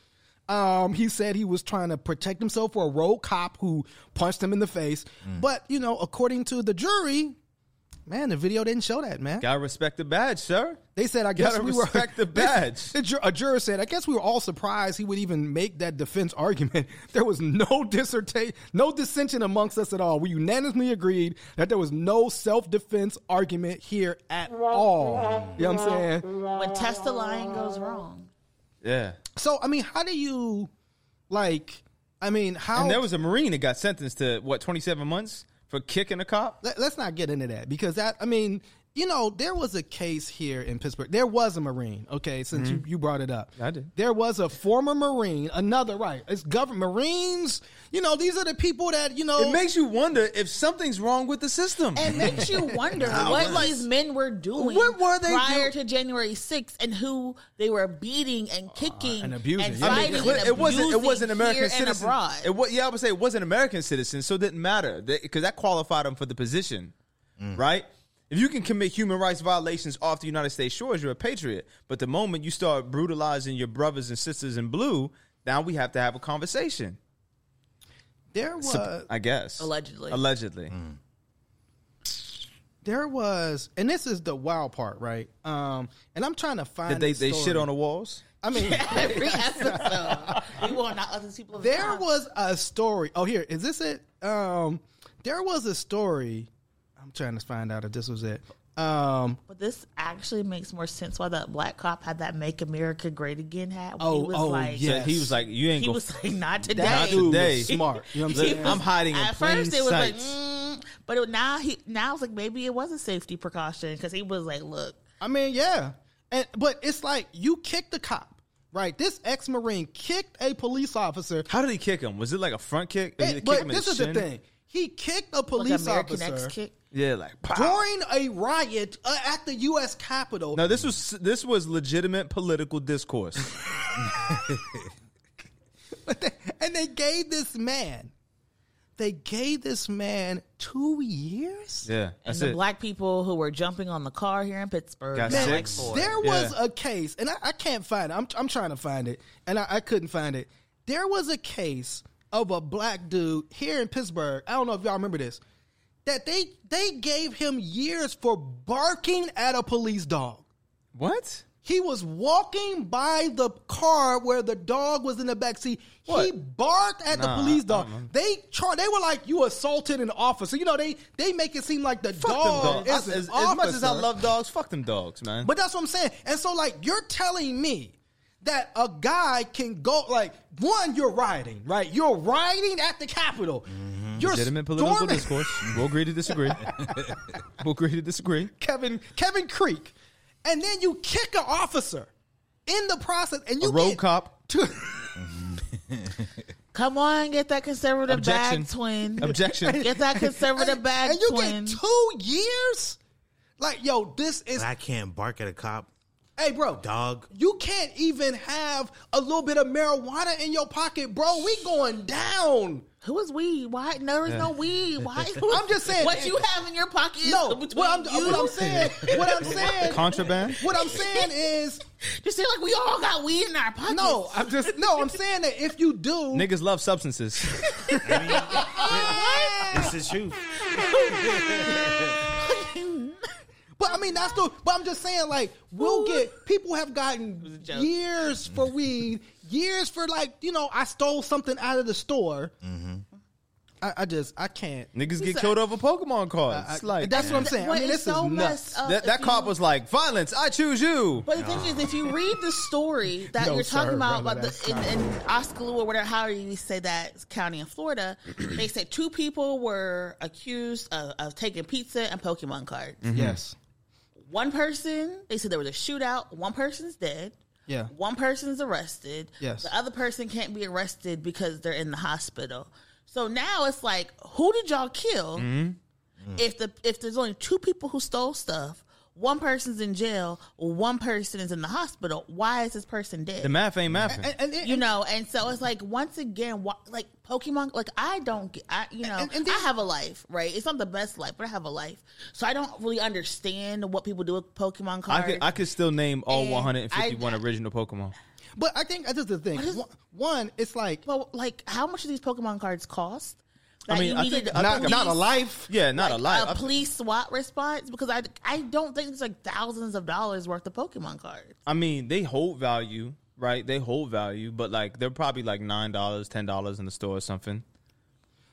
Um, he said he was trying to protect himself for a rogue cop who punched him in the face. Mm. But you know, according to the jury, man, the video didn't show that. Man, Gotta respect the badge, sir. They said I guess Gotta we were respect the badge. The ju- a juror said, I guess we were all surprised he would even make that defense argument. There was no dissertation, no dissension amongst us at all. We unanimously agreed that there was no self defense argument here at all. You know what I'm saying? When test the line goes wrong. Yeah. So, I mean, how do you, like, I mean, how. And there was a Marine that got sentenced to what, 27 months for kicking a cop? let, us not get into that because that, I mean, you know, there was a case here in Pittsburgh. There was a Marine, okay, since you, you brought it up. Mm-hmm. I did. There was a former Marine, another, right. It's government, Marines, you know, these are the people that, you know. It makes you wonder if something's wrong with the system. It makes you wonder what these men were doing What were they prior do- to January 6th and who they were beating and kicking and abusing, and yeah. I fighting it, and it wasn't. It wasn't American here and citizen. abroad. It was, yeah, I would say it wasn't American citizen, so it didn't matter because that qualified them for the position, right? If you can commit human rights violations off the United States shores, you're a patriot. But the moment you start brutalizing your brothers and sisters in blue, now we have to have a conversation. there was. Sup- I guess Allegedly. Allegedly, there was, and this is the wild part, right? Um, and I'm trying to find. did they the they story. shit on the walls? I mean, Every episode, we will not let these people. there time. was a story. Oh, here is this it? Um, there was a story. I'm trying to find out if this was it. Um, But this actually makes more sense why that black cop had that "Make America Great Again" hat. Oh, he was oh, like, yeah. He was like, "You ain't He gonna was like, "Not today." Not today. smart. You know what I'm saying? was- I'm hiding in At plain first, it was like, mm, but it, now he now it's like maybe it was a safety precaution because he was like, "Look, I mean, yeah, and but it's like you kicked the cop, right? This ex-marine kicked a police officer. How did he kick him? Was it like a front kick? Or did kick but him this the is shin? the thing: he kicked a like police American officer X kick." Yeah, like pow. during a riot uh, at the U.S. Capitol. Now this was this was legitimate political discourse. and they gave this man, they gave this man two years. Yeah, And that's the it. black people who were jumping on the car here in Pittsburgh, Got got six. like. There was Yeah. a case, and I, I can't find it. I'm, I'm trying to find it, and I, I couldn't find it. There was a case of a black dude here in Pittsburgh. I don't know if y'all remember this. That they they gave him years for barking at a police dog. what? He was walking by the car where the dog was in the back seat. He barked at the police dog. They char- They were like, "You assaulted an officer." You know, they they make it seem like the Fuck dog is I- as, as much as I love dogs, fuck them dogs, man. But that's what I'm saying. And so, like, you're telling me that a guy can go, like, one, you're rioting, right? You're rioting at the Capitol. You're Legitimate political storming- discourse. We'll agree to disagree. we'll agree to disagree. Kevin Kevin Creek, and then you kick an officer in the process, and you A road get cop. to- Come on, get that conservative Objection. bag, twin. Objection. Get that conservative and, bag, and you twin. get two years. Like, yo, this is I can't bark at a cop, hey, bro. dog. You can't even have a little bit of marijuana in your pocket, bro. We going down. Who is weed? Why? No, there's no weed. Why? I'm just saying- What you have in your pocket is No, what I'm, you. what I'm saying, what I'm saying, Contraband. what I'm saying is, You seem like we all got weed in our pockets. no, I'm just, no, I'm saying that if you do, Niggas love substances. This is true. But I mean, that's the. But I'm just saying, like, we'll get people have gotten years for weed, years for like, you know, I stole something out of the store. Mm-hmm. I, I just, I can't. Niggas get killed over Pokemon cards. I- It's like that's what I'm saying. I What mean, is this is so nuts. up that, that if cop was like, "Violence, I choose you." But the thing is, if you read the story that No, you're talking sir, about, brother, about the, in, that's in Oskaloo or whatever, how you say that county in Florida, they said two people were accused of, of taking pizza and Pokemon cards. Yes. One person, they said there was a shootout. One person's dead. Yeah. One person's arrested. Yes. The other person can't be arrested because they're in the hospital. So now it's like, who did y'all kill? Mm-hmm. If the if there's only two people who stole stuff, one person's in jail, one person is in the hospital. Why is this person dead? The math ain't mathing. And, and, and, you know, and so it's like once again, wha- like Pokemon, like I don't, get, I you know, And- and then- I have a life, right? It's not the best life, but I have a life, so I don't really understand what people do with Pokemon I cards. could I could still name all And 151 I- original Pokemon. but I think that's the thing. is- One- One, it's like well, like how much do these Pokemon cards cost? I mean, you I think- a not police- not a life. Yeah, not like, a life. a police SWAT response because I I don't think it's like thousands of dollars worth of Pokemon cards. I mean, they hold value, right? They hold value, but like they're probably like nine dollars, ten dollars in the store or something.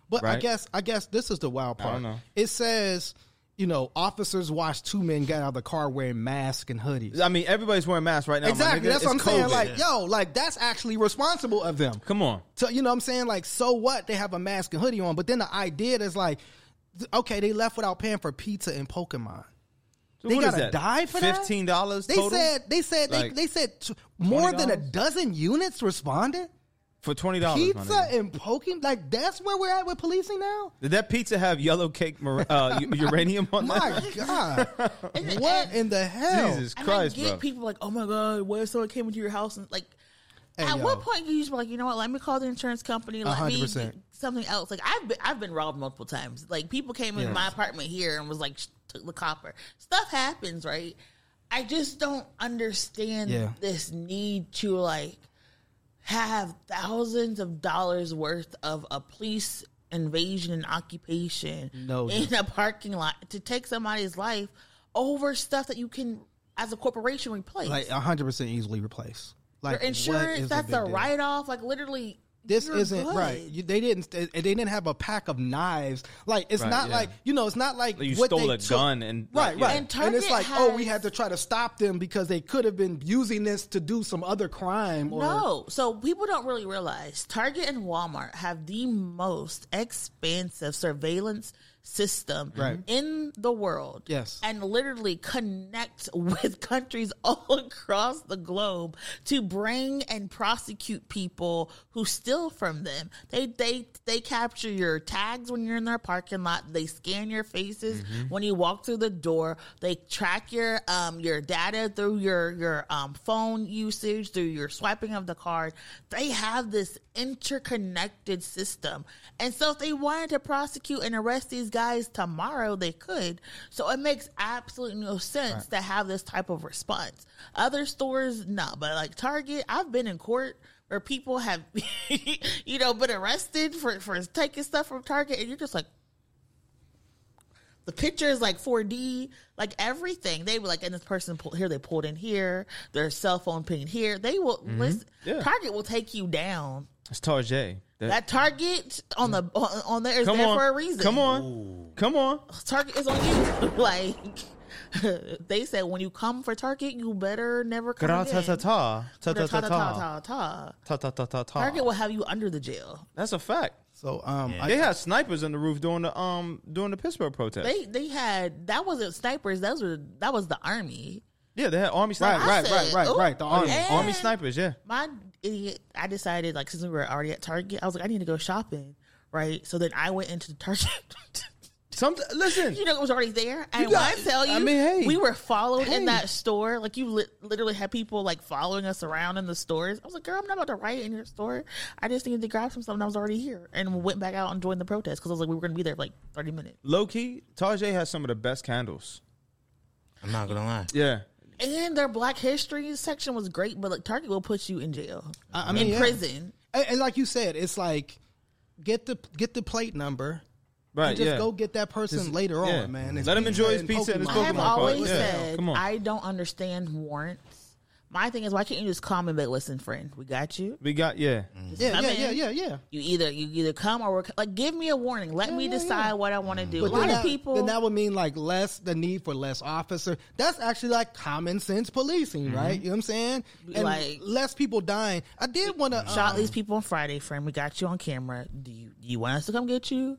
But I guess I guess this is the wild part. don't know. It says, you know, officers watched two men get out of the car wearing masks and hoodies. I mean, everybody's wearing masks right now. exactly. That's what I'm It's saying. Like, yo, like that's actually responsible of them. come on. So you know what I'm saying? Like, so what? They have a mask and hoodie on, but then the idea is like, okay, they left without paying for pizza and Pokemon. So They gotta die for that? Fifteen dollars They said they said Like, they, they said t- more than a dozen units responded. For twenty dollars. Pizza and Pokemon, like that's where we're at with policing now. Did that pizza have yellow cake mar- uh, u- uranium on My that? God, what in the hell? Jesus Christ, And Christ, I get bro. people like, oh my god, what if someone came into your house and like. Hey, at yo. what point do you just be like, you know what? Let me call the insurance company. Let me 100%. get something else. Like I've been, I've been robbed multiple times. Like people came in my apartment here and was like, took the copper. Stuff happens, right? I just don't understand Yeah. this need to like have thousands of dollars worth of a police invasion and occupation No. in a parking lot to take somebody's life over stuff that you can, as a corporation, replace. Like 100 percent easily replace. Like Your insurance, that's big a write off. Like literally, This you're isn't good. right. You, they didn't. They didn't have a pack of knives. Like it's Right, not yeah. like you know. It's not like Like you what stole they a took- gun and- right, like, yeah. right. And And, it's Target like, oh, we had to try to stop them because they could have been using this to do some other crime. Or, No, so people don't really realize Target and Walmart have the most expansive surveillance system Right. in the world. Yes. And literally connect with countries all across the globe to bring and prosecute people who steal from them. They they they capture your tags when you're in their parking lot. They scan your faces when you walk through the door. They track your um your data through your your um phone usage, through your swiping of the card. They have this interconnected system. And so if they wanted to prosecute and arrest these guys tomorrow, they could. So it makes absolutely no sense to have this type of response. Other stores, no, but like Target, I've been in court where people have, you know, been arrested for, for taking stuff from Target, and you're just like, the picture is like 4D, like everything. They were like, and this person pulled here, they pulled in here, their cell phone pinged here. They will mm-hmm. listen. Yeah. Target will take you down. It's Target. That- That Target on the on, on there is come there on, for a reason. Come on, come on. Target is on you. like they said, when you come for Target, you better never come Ta again. ta ta ta ta ta Ta ta ta ta ta ta. ta ta ta ta ta. Target will have you under the jail. That's a fact. So um, I, They had snipers on the roof during the um during the Pittsburgh protest. They they had that wasn't snipers. Those were that was the army. yeah, they had army snipers. right, right, said, right, "Ooh, right. The army. Army snipers, yeah. My idiot. I decided like since we were already at Target, I was like I need to go shopping. Right. So then I went into the Target. Some listen. you know, it was already there. And got- when I tell you, I mean, hey. we were followed Hey. in that store. Like you li- literally had people like following us around in the stores. I was like, girl, I'm not about to riot in your store. I just needed to grab some stuff and I was already here and went back out and joined the protest because I was like, we were going to be there for like 30 minutes. Low key, Tarjay has some of the best candles. I'm not gonna lie. Yeah. And their Black History section was great, but like Target will put you in jail, I, I mean, in yeah. prison. And, and like you said, it's like get the get the plate number. Right, and just yeah. go get that person Just- later yeah. on, man. It's Let him enjoy his pizza and his I have Pokemon card. always Yeah. said Come. I don't understand warrants. My thing is, why can't you just call me and be like, listen, friend, we got you. We got yeah. Just Yeah, yeah, in. yeah, yeah, yeah. You either you either come or we're, like give me a warning. Let me yeah, decide yeah. what I want to do. But a lot then of that, people. then that would mean like less the need for less officer. That's actually like common sense policing, mm-hmm. right? You know what I'm saying? And Like- less people dying. I did want to shot um, these people on Friday, friend. We got you on camera. Do you do you want us to come get you,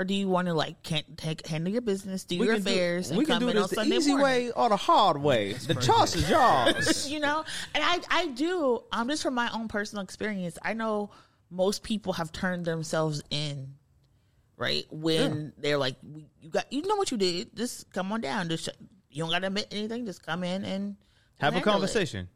or do you want to like can't take handle your business, do your can do- affairs, and we can come do in this on the Sunday easy morning? way or the hard way. The choice is yours. you know and i i do um just from my own personal experience i know most people have turned themselves in right when they're like you got you know what you did just come on down just sh- you don't gotta admit anything just come in and Have a handle it. conversation.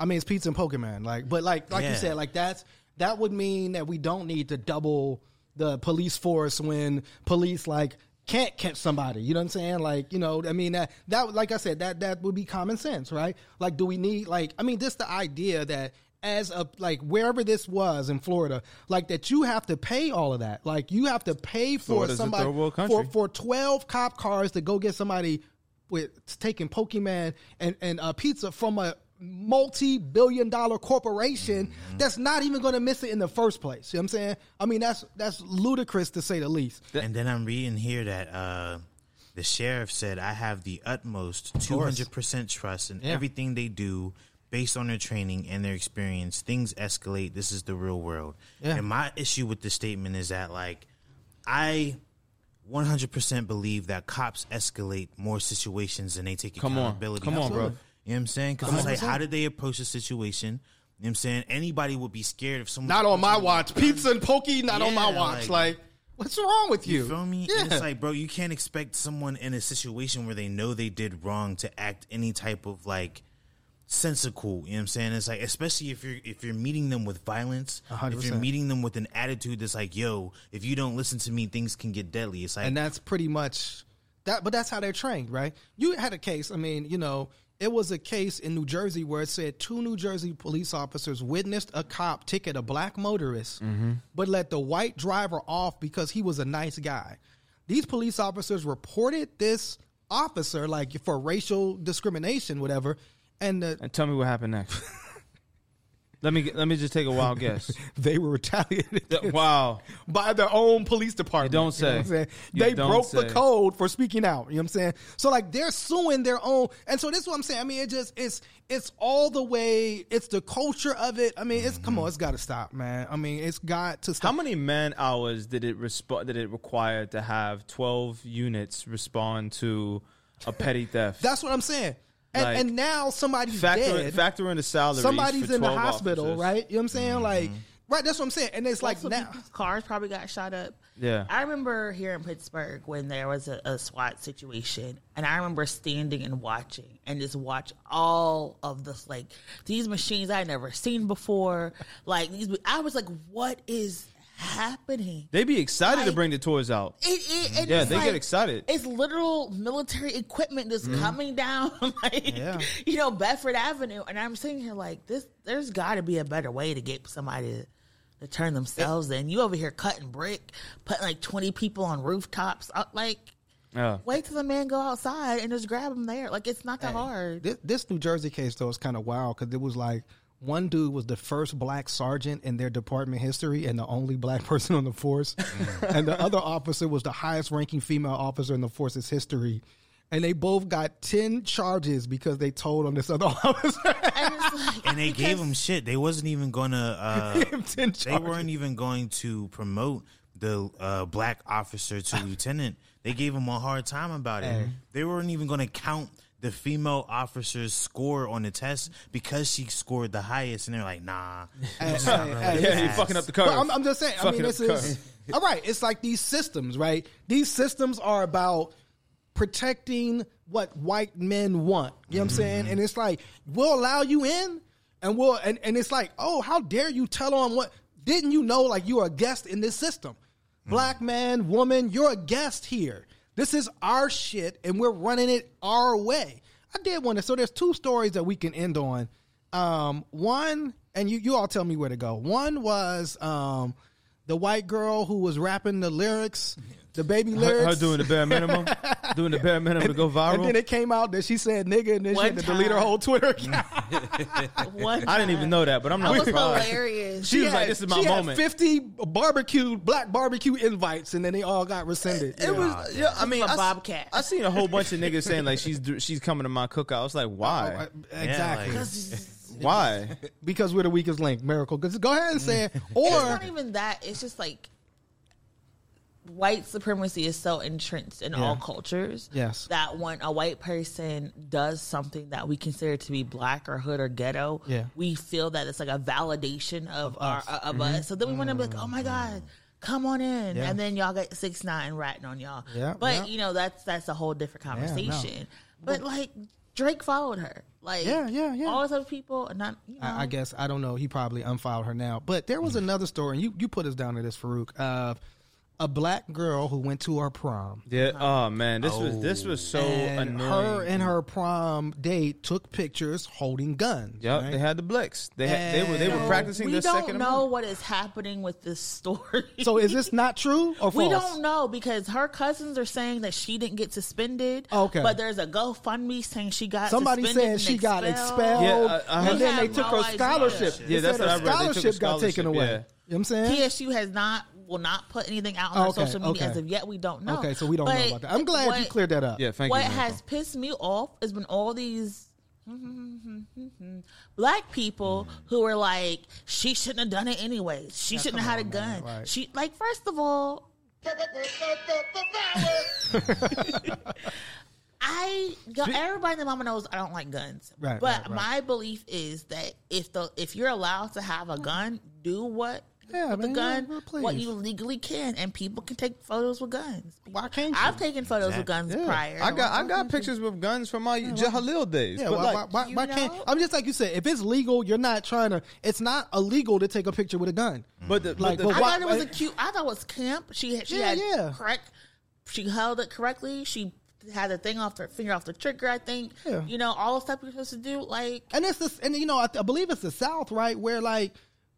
I mean, it's pizza and Pokemon. Like, but like, like you said, like that's that would mean that we don't need to double the police force when police like can't catch somebody. You know what I'm saying? Like, you know, I mean that that like I said, that that would be common sense, right? Like, do we need like? I mean, just the idea that as a like wherever this was in Florida, like that you have to pay all of that. Like you have to pay for Florida's somebody for for 12 cop cars to go get somebody with taking Pokemon and and uh, pizza from a multi-billion dollar corporation Mm-hmm. that's not even going to miss it in the first place. You know what I'm saying? I mean, that's that's ludicrous to say the least. And then I'm reading here that uh, the sheriff said, I have the utmost 200% trust in everything they do based on their training and their experience. Things escalate. This is the real world. Yeah. And my issue with the statement is that, like, I 100% believe that cops escalate more situations than they take Come on. accountability. Come on, for. bro. You know what I'm saying? Because it's like, how did they approach the situation? You know what I'm saying? Anybody would be scared if someone. Not on my watch. Pizza and Pokey, not on my Yeah, watch. like- Like, what's wrong with you? You feel me? Yeah. And it's like, bro, you can't expect someone in a situation where they know they did wrong to act any type of like sensical. You know what I'm saying? It's like, especially if you're if you're meeting them with violence, if you're meeting them with an attitude that's like, yo, if you don't listen to me, things can get deadly. It's like, and that's pretty much that. But that's how they're trained, right? You had a case. I mean, you know, it was a case in New Jersey where it said two New Jersey police officers witnessed a cop ticket a black motorist, mm-hmm. but let the white driver off because he was a nice guy. These police officers reported this officer like for racial discrimination, whatever, and the, And tell me what happened next. let me let me just take a wild guess. they were retaliated Th- wow. by their own police department. You don't know say. You They don't broke the code for speaking out. You know what I'm saying? So like they're suing their own and so this is what I'm saying. I mean it just it's it's all the way it's the culture of it. I mean it's come on, it's gotta stop, man. I mean it's got to stop. How many man hours did it respond? Did it require to have twelve units respond to a petty theft? That's what I'm saying. And, Like, and now somebody's factor dead. factor in the salary. Somebody's in the hospital, right? You know what I'm saying? Like mm-hmm. right, that's what I'm saying. And it's like Also, now cars probably got shot up. Yeah. I remember here in Pittsburgh when there was a, a SWAT situation, and I remember standing and watching and just watch all of this, like these machines I had never seen before. Like these, I was like, "What is happening?" They be excited to bring the toys out. It, it, and Yeah, it's they get excited. It's literal military equipment that's coming down, like Yeah. you know, Bedford Avenue, and I'm sitting here like this. There's got to be a better way to get somebody to, to turn themselves in. You over here cutting brick, putting like 20 people on rooftops. Uh, Like, Yeah. wait till the man go outside and just grab them there. Like, it's not that hard. This, this New Jersey case though is kind of wild because it was like one dude was the first black sergeant in their department history and the only black person on the force, and the other officer was the highest ranking female officer in the force's history. and they both got ten charges because they told on this other officer. And, like, and they gave because- him shit. They wasn't even gonna. Uh, they charges. weren't even going to promote the uh, black officer to lieutenant. They gave him a hard time about it. They weren't even going to count the female officer's score on the test because she scored the highest, and they're like, "Nah, Hey, hey, hey, Yeah, you're fucking up the curve. But I'm, I'm just saying. I mean, this is all right. It's like these systems, right? These systems are about protecting what white men want. You know what I'm saying? Mm-hmm. And it's like we'll allow you in, and we'll and, and it's like, oh, how dare you tell on what? Didn't you know like you are a guest in this system? Mm. Black man, woman, you're a guest here. This is our shit, and we're running it our way. I did want to. So there's two stories that we can end on. Um, one, and you you all tell me where to go. One was um, the white girl who was rapping the lyrics, the baby her, lyrics. her doing the bare minimum, doing the bare minimum to go viral. And then it came out that she said nigga, and then she One had to delete her whole Twitter account. one I didn't even know that, but I'm not. That not was surprised. hilarious. She was had- like, "This is my she had moment." Fifty barbecue black barbecue invites, and then they all got rescinded. It was, yeah. I mean, a I, s- bobcat. I seen a whole bunch of niggas saying like she's she's coming to my cookout. I was like, why? Oh, exactly like- Why? because we're the weakest link. Miracle. 'Cause Go ahead and say it. it's Or not even that. It's just like white supremacy is so entrenched in all cultures. Yes. That when a white person does something that we consider to be black or hood or ghetto, Yeah. we feel that it's like a validation of, our uh, of us. So then we want to be like, mm-hmm. oh my god. Mm-hmm. Come on in, Mm-hmm. Yeah. and then y'all get six nine ratting on y'all. Yeah, but yeah. you know that's that's a whole different no. conversation. But like Drake followed her, like Yeah, yeah, yeah. All those other people, not you know, I, I guess I don't know. He probably unfollowed her now. But there was mm. another story, and you you put us down to this, Farouk, of a black girl who went to her prom. Yeah. Oh man, this was this was so and annoying. her and her prom date took pictures holding guns. Yep, right? they had the blicks. They had, they were they were So practicing we their don't second know amendment. what is happening with this story. So is this not true or false? we don't know because her cousins are saying that she didn't get suspended. Okay. but there's a GoFundMe saying she got Somebody suspended said and she got expelled, Yeah, I- I heard and uh-huh. then that. they We took have her idea. scholarship. Yeah, It that's said what I her read. They took her scholarship got taken away. yeah. You know what I'm saying? TSU has not will not put anything out on oh, Okay, her social media okay. as of yet. We don't know. Okay, so we don't know about that. I'm glad you cleared that up. Yeah, thank what you. What has Marco. pissed me off has been all these black people who are like, she shouldn't have done it anyways. She shouldn't have had a gun. right. She like, first of all, I go, everybody in the mama knows I don't like guns. Right, but right, right. my belief is that if the if you're allowed to have a gun, do what Yeah, with the man, gun, yeah, what you legally can, and people can take photos with guns. Why can't you? I've taken photos with guns Yeah. prior. I got I got pictures with guns from my Jahalil days. Yeah, but why, like, why, why, why can't? I'm just like you said. If it's legal, you're not trying to. It's not illegal to take a picture with a gun. Mm-hmm. but the, Like, but the, I why- thought it was a cute. I thought it was camp. She had, she Yeah, had yeah. correct. She held it correctly. She had the thing off her finger off the trigger. I think. Yeah. You know all the stuff you're supposed to do. Like And it's this, and you know, I, I believe it's the South, right, where like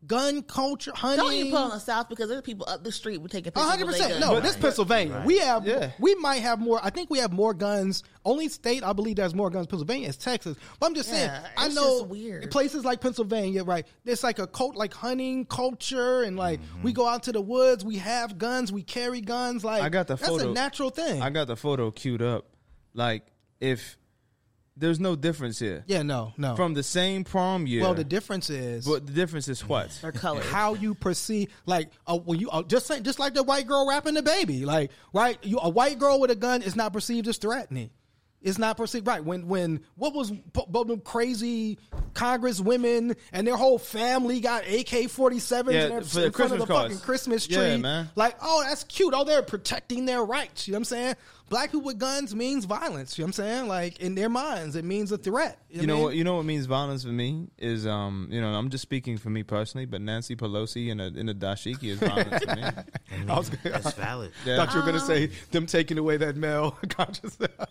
gun culture, hunting. don't you put on the south because there's people up the street would take a picture. hundred with their percent. gun. No, this Pennsylvania. We have, Yeah. we might have more. I think we have more guns. Only state I believe there's more guns. Pennsylvania is Texas. But I'm just saying. Yeah, I know just weird. places like Pennsylvania, right? There's like a cult, like hunting culture, and like Mm-hmm. we go out to the woods. We have guns. We carry guns. Like I got the that's photo. a natural thing. I got the photo queued up. Like if there's no difference here yeah, no, no. from the same prom year. well, the difference is but the difference is what? Their colors. how you perceive like uh, when you uh, just say, just like the white girl rapping the baby like right you a white girl with a gun is not perceived as threatening it's not perceived right when when what was p- p- them crazy congress women and their whole family got ak-47s Yeah, and they're for in front of the cards. fucking christmas tree Yeah, man. like oh that's cute oh they're protecting their rights you know what i'm saying black people with guns means violence you know what i'm saying like in their minds it means a threat You know what I what? mean? You know what means violence for me is um. You know, I'm just speaking for me personally, but Nancy Pelosi in a in a dashiki is violence for me. I was That's valid. Yeah. thought you were going to say them taking away that male contraceptive.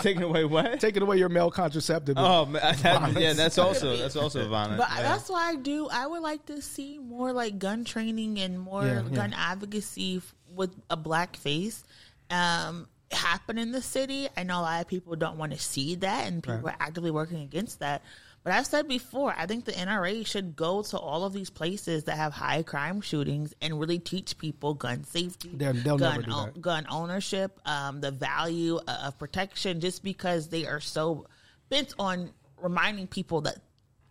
Taking away what? taking away your male contraceptive. Oh, man, that, yeah, that's also that's also violent. But yeah. that's why I do. I would like to see more like gun training and more Yeah, yeah. gun advocacy f- with a black face um, happen in the city. I know a lot of people don't want to see that, and people Right. are actively working against that. But I've said before, I think the NRA should go to all of these places that have high crime shootings and really teach people gun safety, They'll- they'll never gun, that. gun ownership, um, the value of protection, just because they are so bent on reminding people that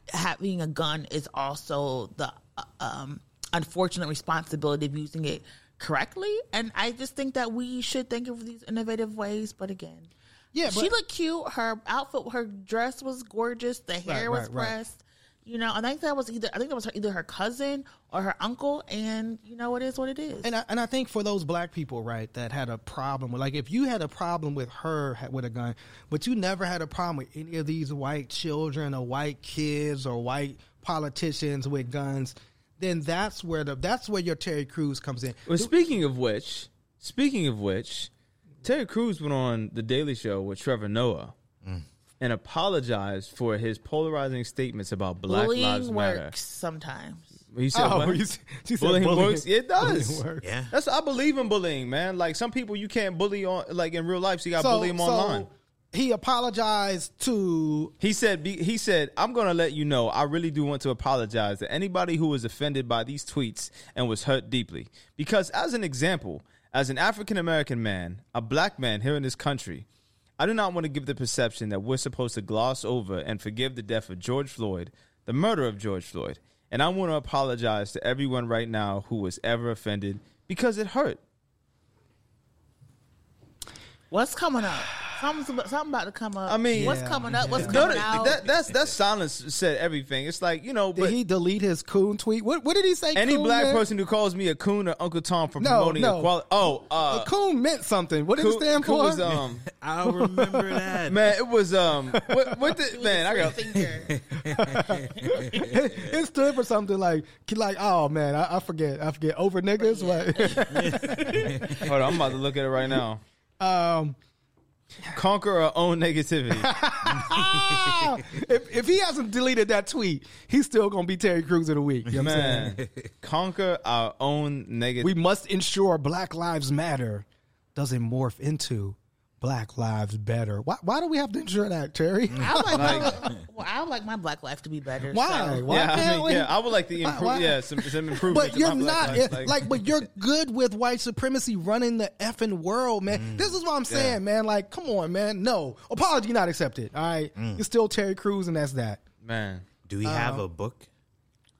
having a gun is also the uh, um, unfortunate responsibility of using it correctly. And I just think that we should think of these innovative ways. But again, Yeah, she but- looked cute. Her outfit, her dress was gorgeous. The hair Right, was right, right. pressed. You know, I think that was either I think that was her, either her cousin or her uncle, and you know, it is what it is. And I, and I think for those black people, right, that had a problem with, like, if you had a problem with her with a gun, but you never had a problem with any of these white children or white kids or white politicians with guns, then that's where the that's where your Terry Crews comes in. Well, speaking of which, speaking of which, Terry Crews went on the Daily Show with Trevor Noah mm. and apologized for his polarizing statements about Black Bullying Lives Matter. works sometimes. He said, Oh, what? you said bullying, bullying- works. It does. bullying works. Yeah. That's I believe in bullying, man. Like some people you can't bully on like in real life, so you got to So, bully them online. so he apologized to He said, be- "He said, I'm going to let you know. I really do want to apologize to anybody who was offended by these tweets and was hurt deeply. Because, as an example, as an African American man, a black man here in this country, I do not want to give the perception that we're supposed to gloss over and forgive the death of George Floyd, the murder of George Floyd, and I want to apologize to everyone right now who was ever offended because it hurt. What's coming up? Something's something about to come up. I mean- what's Yeah, coming up? What's yeah. No, coming that, out? that, that's that silence said everything. It's like you know, did but he delete his coon tweet? What what did he say? Any coon black meant? person who calls me a coon or Uncle Tom for No, promoting no. equality. Oh, uh, a coon meant something. What did coon- it stand coon for? was, um, I'll remember that. man, it was um, what, what the man? I got Finger. it stood for something like like oh man, I, I forget, I forget over niggas. What? hold on. I'm about to look at it right now. um, Conquer our own negativity. if if he hasn't deleted that tweet, he's still gonna be Terry Crews of the week. You know what I'm saying? man, conquer our own negative. We must ensure Black Lives Matter doesn't morph into Black Lives Better. Why, why do we have to ensure that, Terry? I would like, my, well, I would like my black life to be better. Why? so- Why yeah, I mean, we? yeah, I would like to improve. why- Yeah, some some improvement. But you're not life, eh, like, but you're good with white supremacy running the effing world, man. This is what I'm saying, man. Like, come on, man. No apology, not accepted. All right, you're still Terry Crews, and that's that. man. Do we have a book?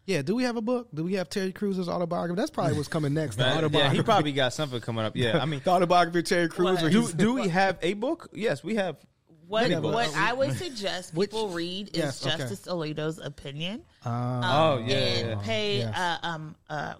Yeah. Do we have a book? Do we have Terry Crews' autobiography? That's probably what's coming next. The Man, yeah, he probably got something coming up. Yeah, I mean, the autobiography of Terry Crews. What? where do do we have a book? Yes, we have. What Yeah, but- what I would suggest Which- people read is Yes, okay. Justice Alito's opinion oh yeah, and yeah. pay yes. uh, um uh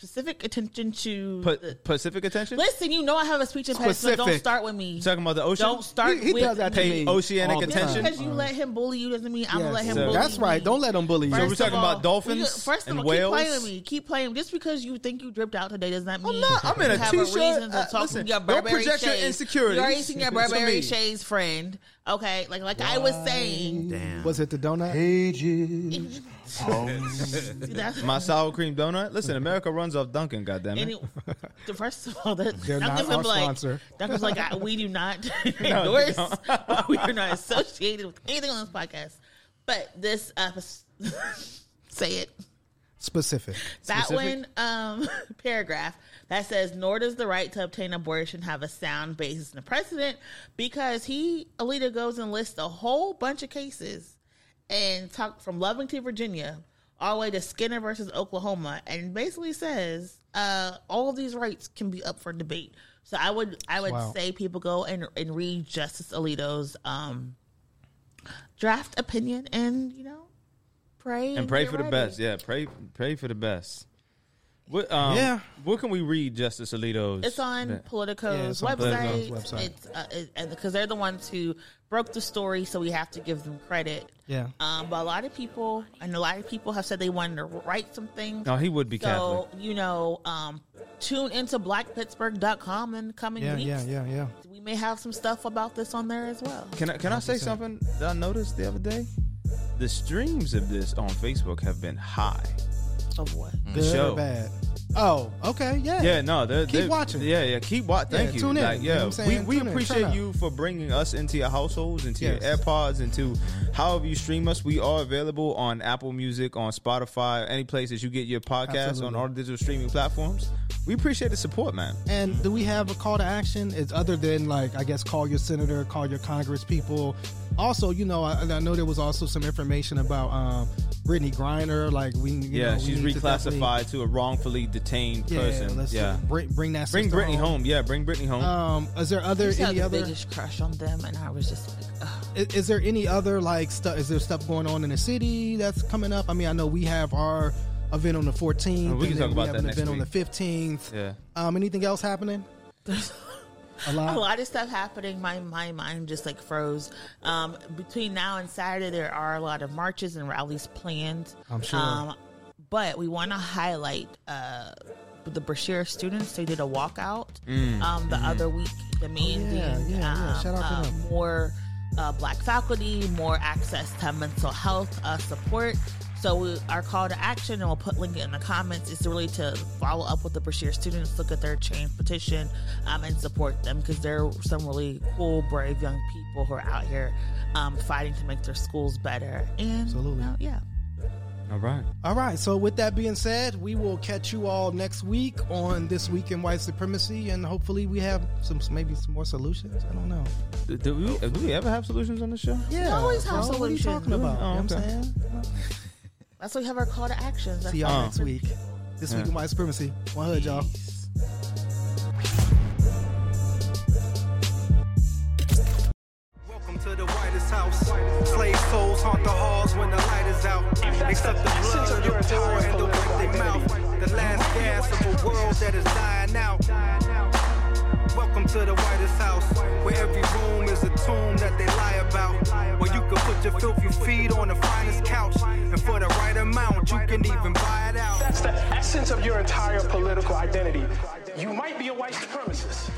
specific attention to Pa- the, Pacific attention. Listen, you know I have a speech impediment. Don't start with me. You talking about the ocean? Don't start He- he with does that to me. me. Oceanic all attention? Because you let him bully you doesn't mean I'm gonna let him So- bully That's right. me. Don't let him bully you. So we're talking all, about dolphins you- First of and all, whales? keep playing with me. Keep playing. Just because you think you dripped out today does not mean I'm not. I'm in you a have t-shirt. a reason to Uh, talk listen, to your don't Burberry project your Shades. insecurities You're already seen your to me. Burberry Shades friend. Okay, like like I was saying. Damn. Was it the donut? See, that's- My sour cream donut. Listen, America runs off Dunkin'. Goddamn it. Any, the first of all, that They're not Dunkin's our gonna be like, sponsor. Dunkin's like, I, we do not endorse, we are not associated with anything on this podcast. But this, uh, say it. Specific. That Specific? one um, paragraph that says, nor does the right to obtain abortion have a sound basis in the precedent because he, Alito, goes and lists a whole bunch of cases and talk from Lovington, Virginia, all the way to Skinner versus Oklahoma, and basically says uh, all of these rights can be up for debate. So I would I would Wow. say people go and, and read Justice Alito's um, draft opinion and you know pray and pray get for the best. Yeah, pray pray for the best. What, um, Yeah. What can we read, Justice Alito's? It's on Politico's Yeah, it's on website. Politico's website. It's uh, it, because they're the ones who broke the story, so we have to give them credit. Yeah. Um, but a lot of people and a lot of people have said they wanted to write some things. No, he would be so Catholic. you know, um, tune into BlackPittsburgh.com in the coming Yeah, weeks. yeah, yeah, yeah. We may have some stuff about this on there as well. Can I can I say something that I noticed the other day? The streams of this on Facebook have been high. Of what? The mm. Good show. or bad? Oh, okay, yeah. Yeah, no, they're, Keep they're- watching. Yeah, yeah, keep watching. Thank Yeah, you. tune in, Like, you know yeah, what I'm saying? we, we Tune in, appreciate turn you for bringing us into your households, into Yes. your AirPods, into however you stream us. We are available on Apple Music, on Spotify, any place that you get your podcasts Absolutely. on all the digital streaming platforms. We appreciate the support, man. And do we have a call to action? It's other than like I guess call your senator, call your Congress people. Also, you know, I, I know there was also some information about um, Brittney Griner. Like we, you yeah, know, we she's need to reclassified to, a wrongfully detained Yeah, person. let's yeah, bring bring that. bring sister Brittney home. Yeah, bring Brittany home. Um, is there other used to any the other? biggest crush on them, and I was just like, Ugh. Is, is there any other like stuff? Is there stuff going on in the city that's coming up? I mean, I know we have our event on the 14th. Oh, we can and talk then about have that an next event on the 15th. yeah. Um, anything else happening? a lot. a lot of stuff happening. My my mind just like froze. Um, between now and Saturday, there are a lot of marches and rallies planned. I'm sure. Um, but we want to highlight uh, the Brashear students. They did a walkout um, the other week, demanding Mm. Oh, yeah, yeah. um, Shout out to uh, them. more uh, black faculty, more access to mental health uh, support. So we, our call to action, and we'll put link in the comments, is really to follow up with the Brashear students, look at their change petition, um, and support them because they're some really cool, brave young people who are out here um, fighting to make their schools better. And Absolutely. uh, yeah. All right. All right. So with that being said, we will catch you all next week on this week in white supremacy, and hopefully we have some maybe some more solutions. I don't know. Do, do we, do we ever have solutions on the show? Yeah. always have bro, What are you talking about? Oh, you know what I'm saying? That's why we have our call to actions. That's See y'all next week. This week Yeah. in white supremacy. 1Hood, y'all. Welcome to the whitest house. Slave souls haunt the halls when the light is out. Except the blood of the poor and the word they mouth. The last gas of a world that is dying out. Welcome to the whitest house, where every room is a tomb that they lie about. Where you can put your filthy feet on the finest couch, and for the right amount, you can even buy it out. That's the essence of your entire political identity. You might be a white supremacist.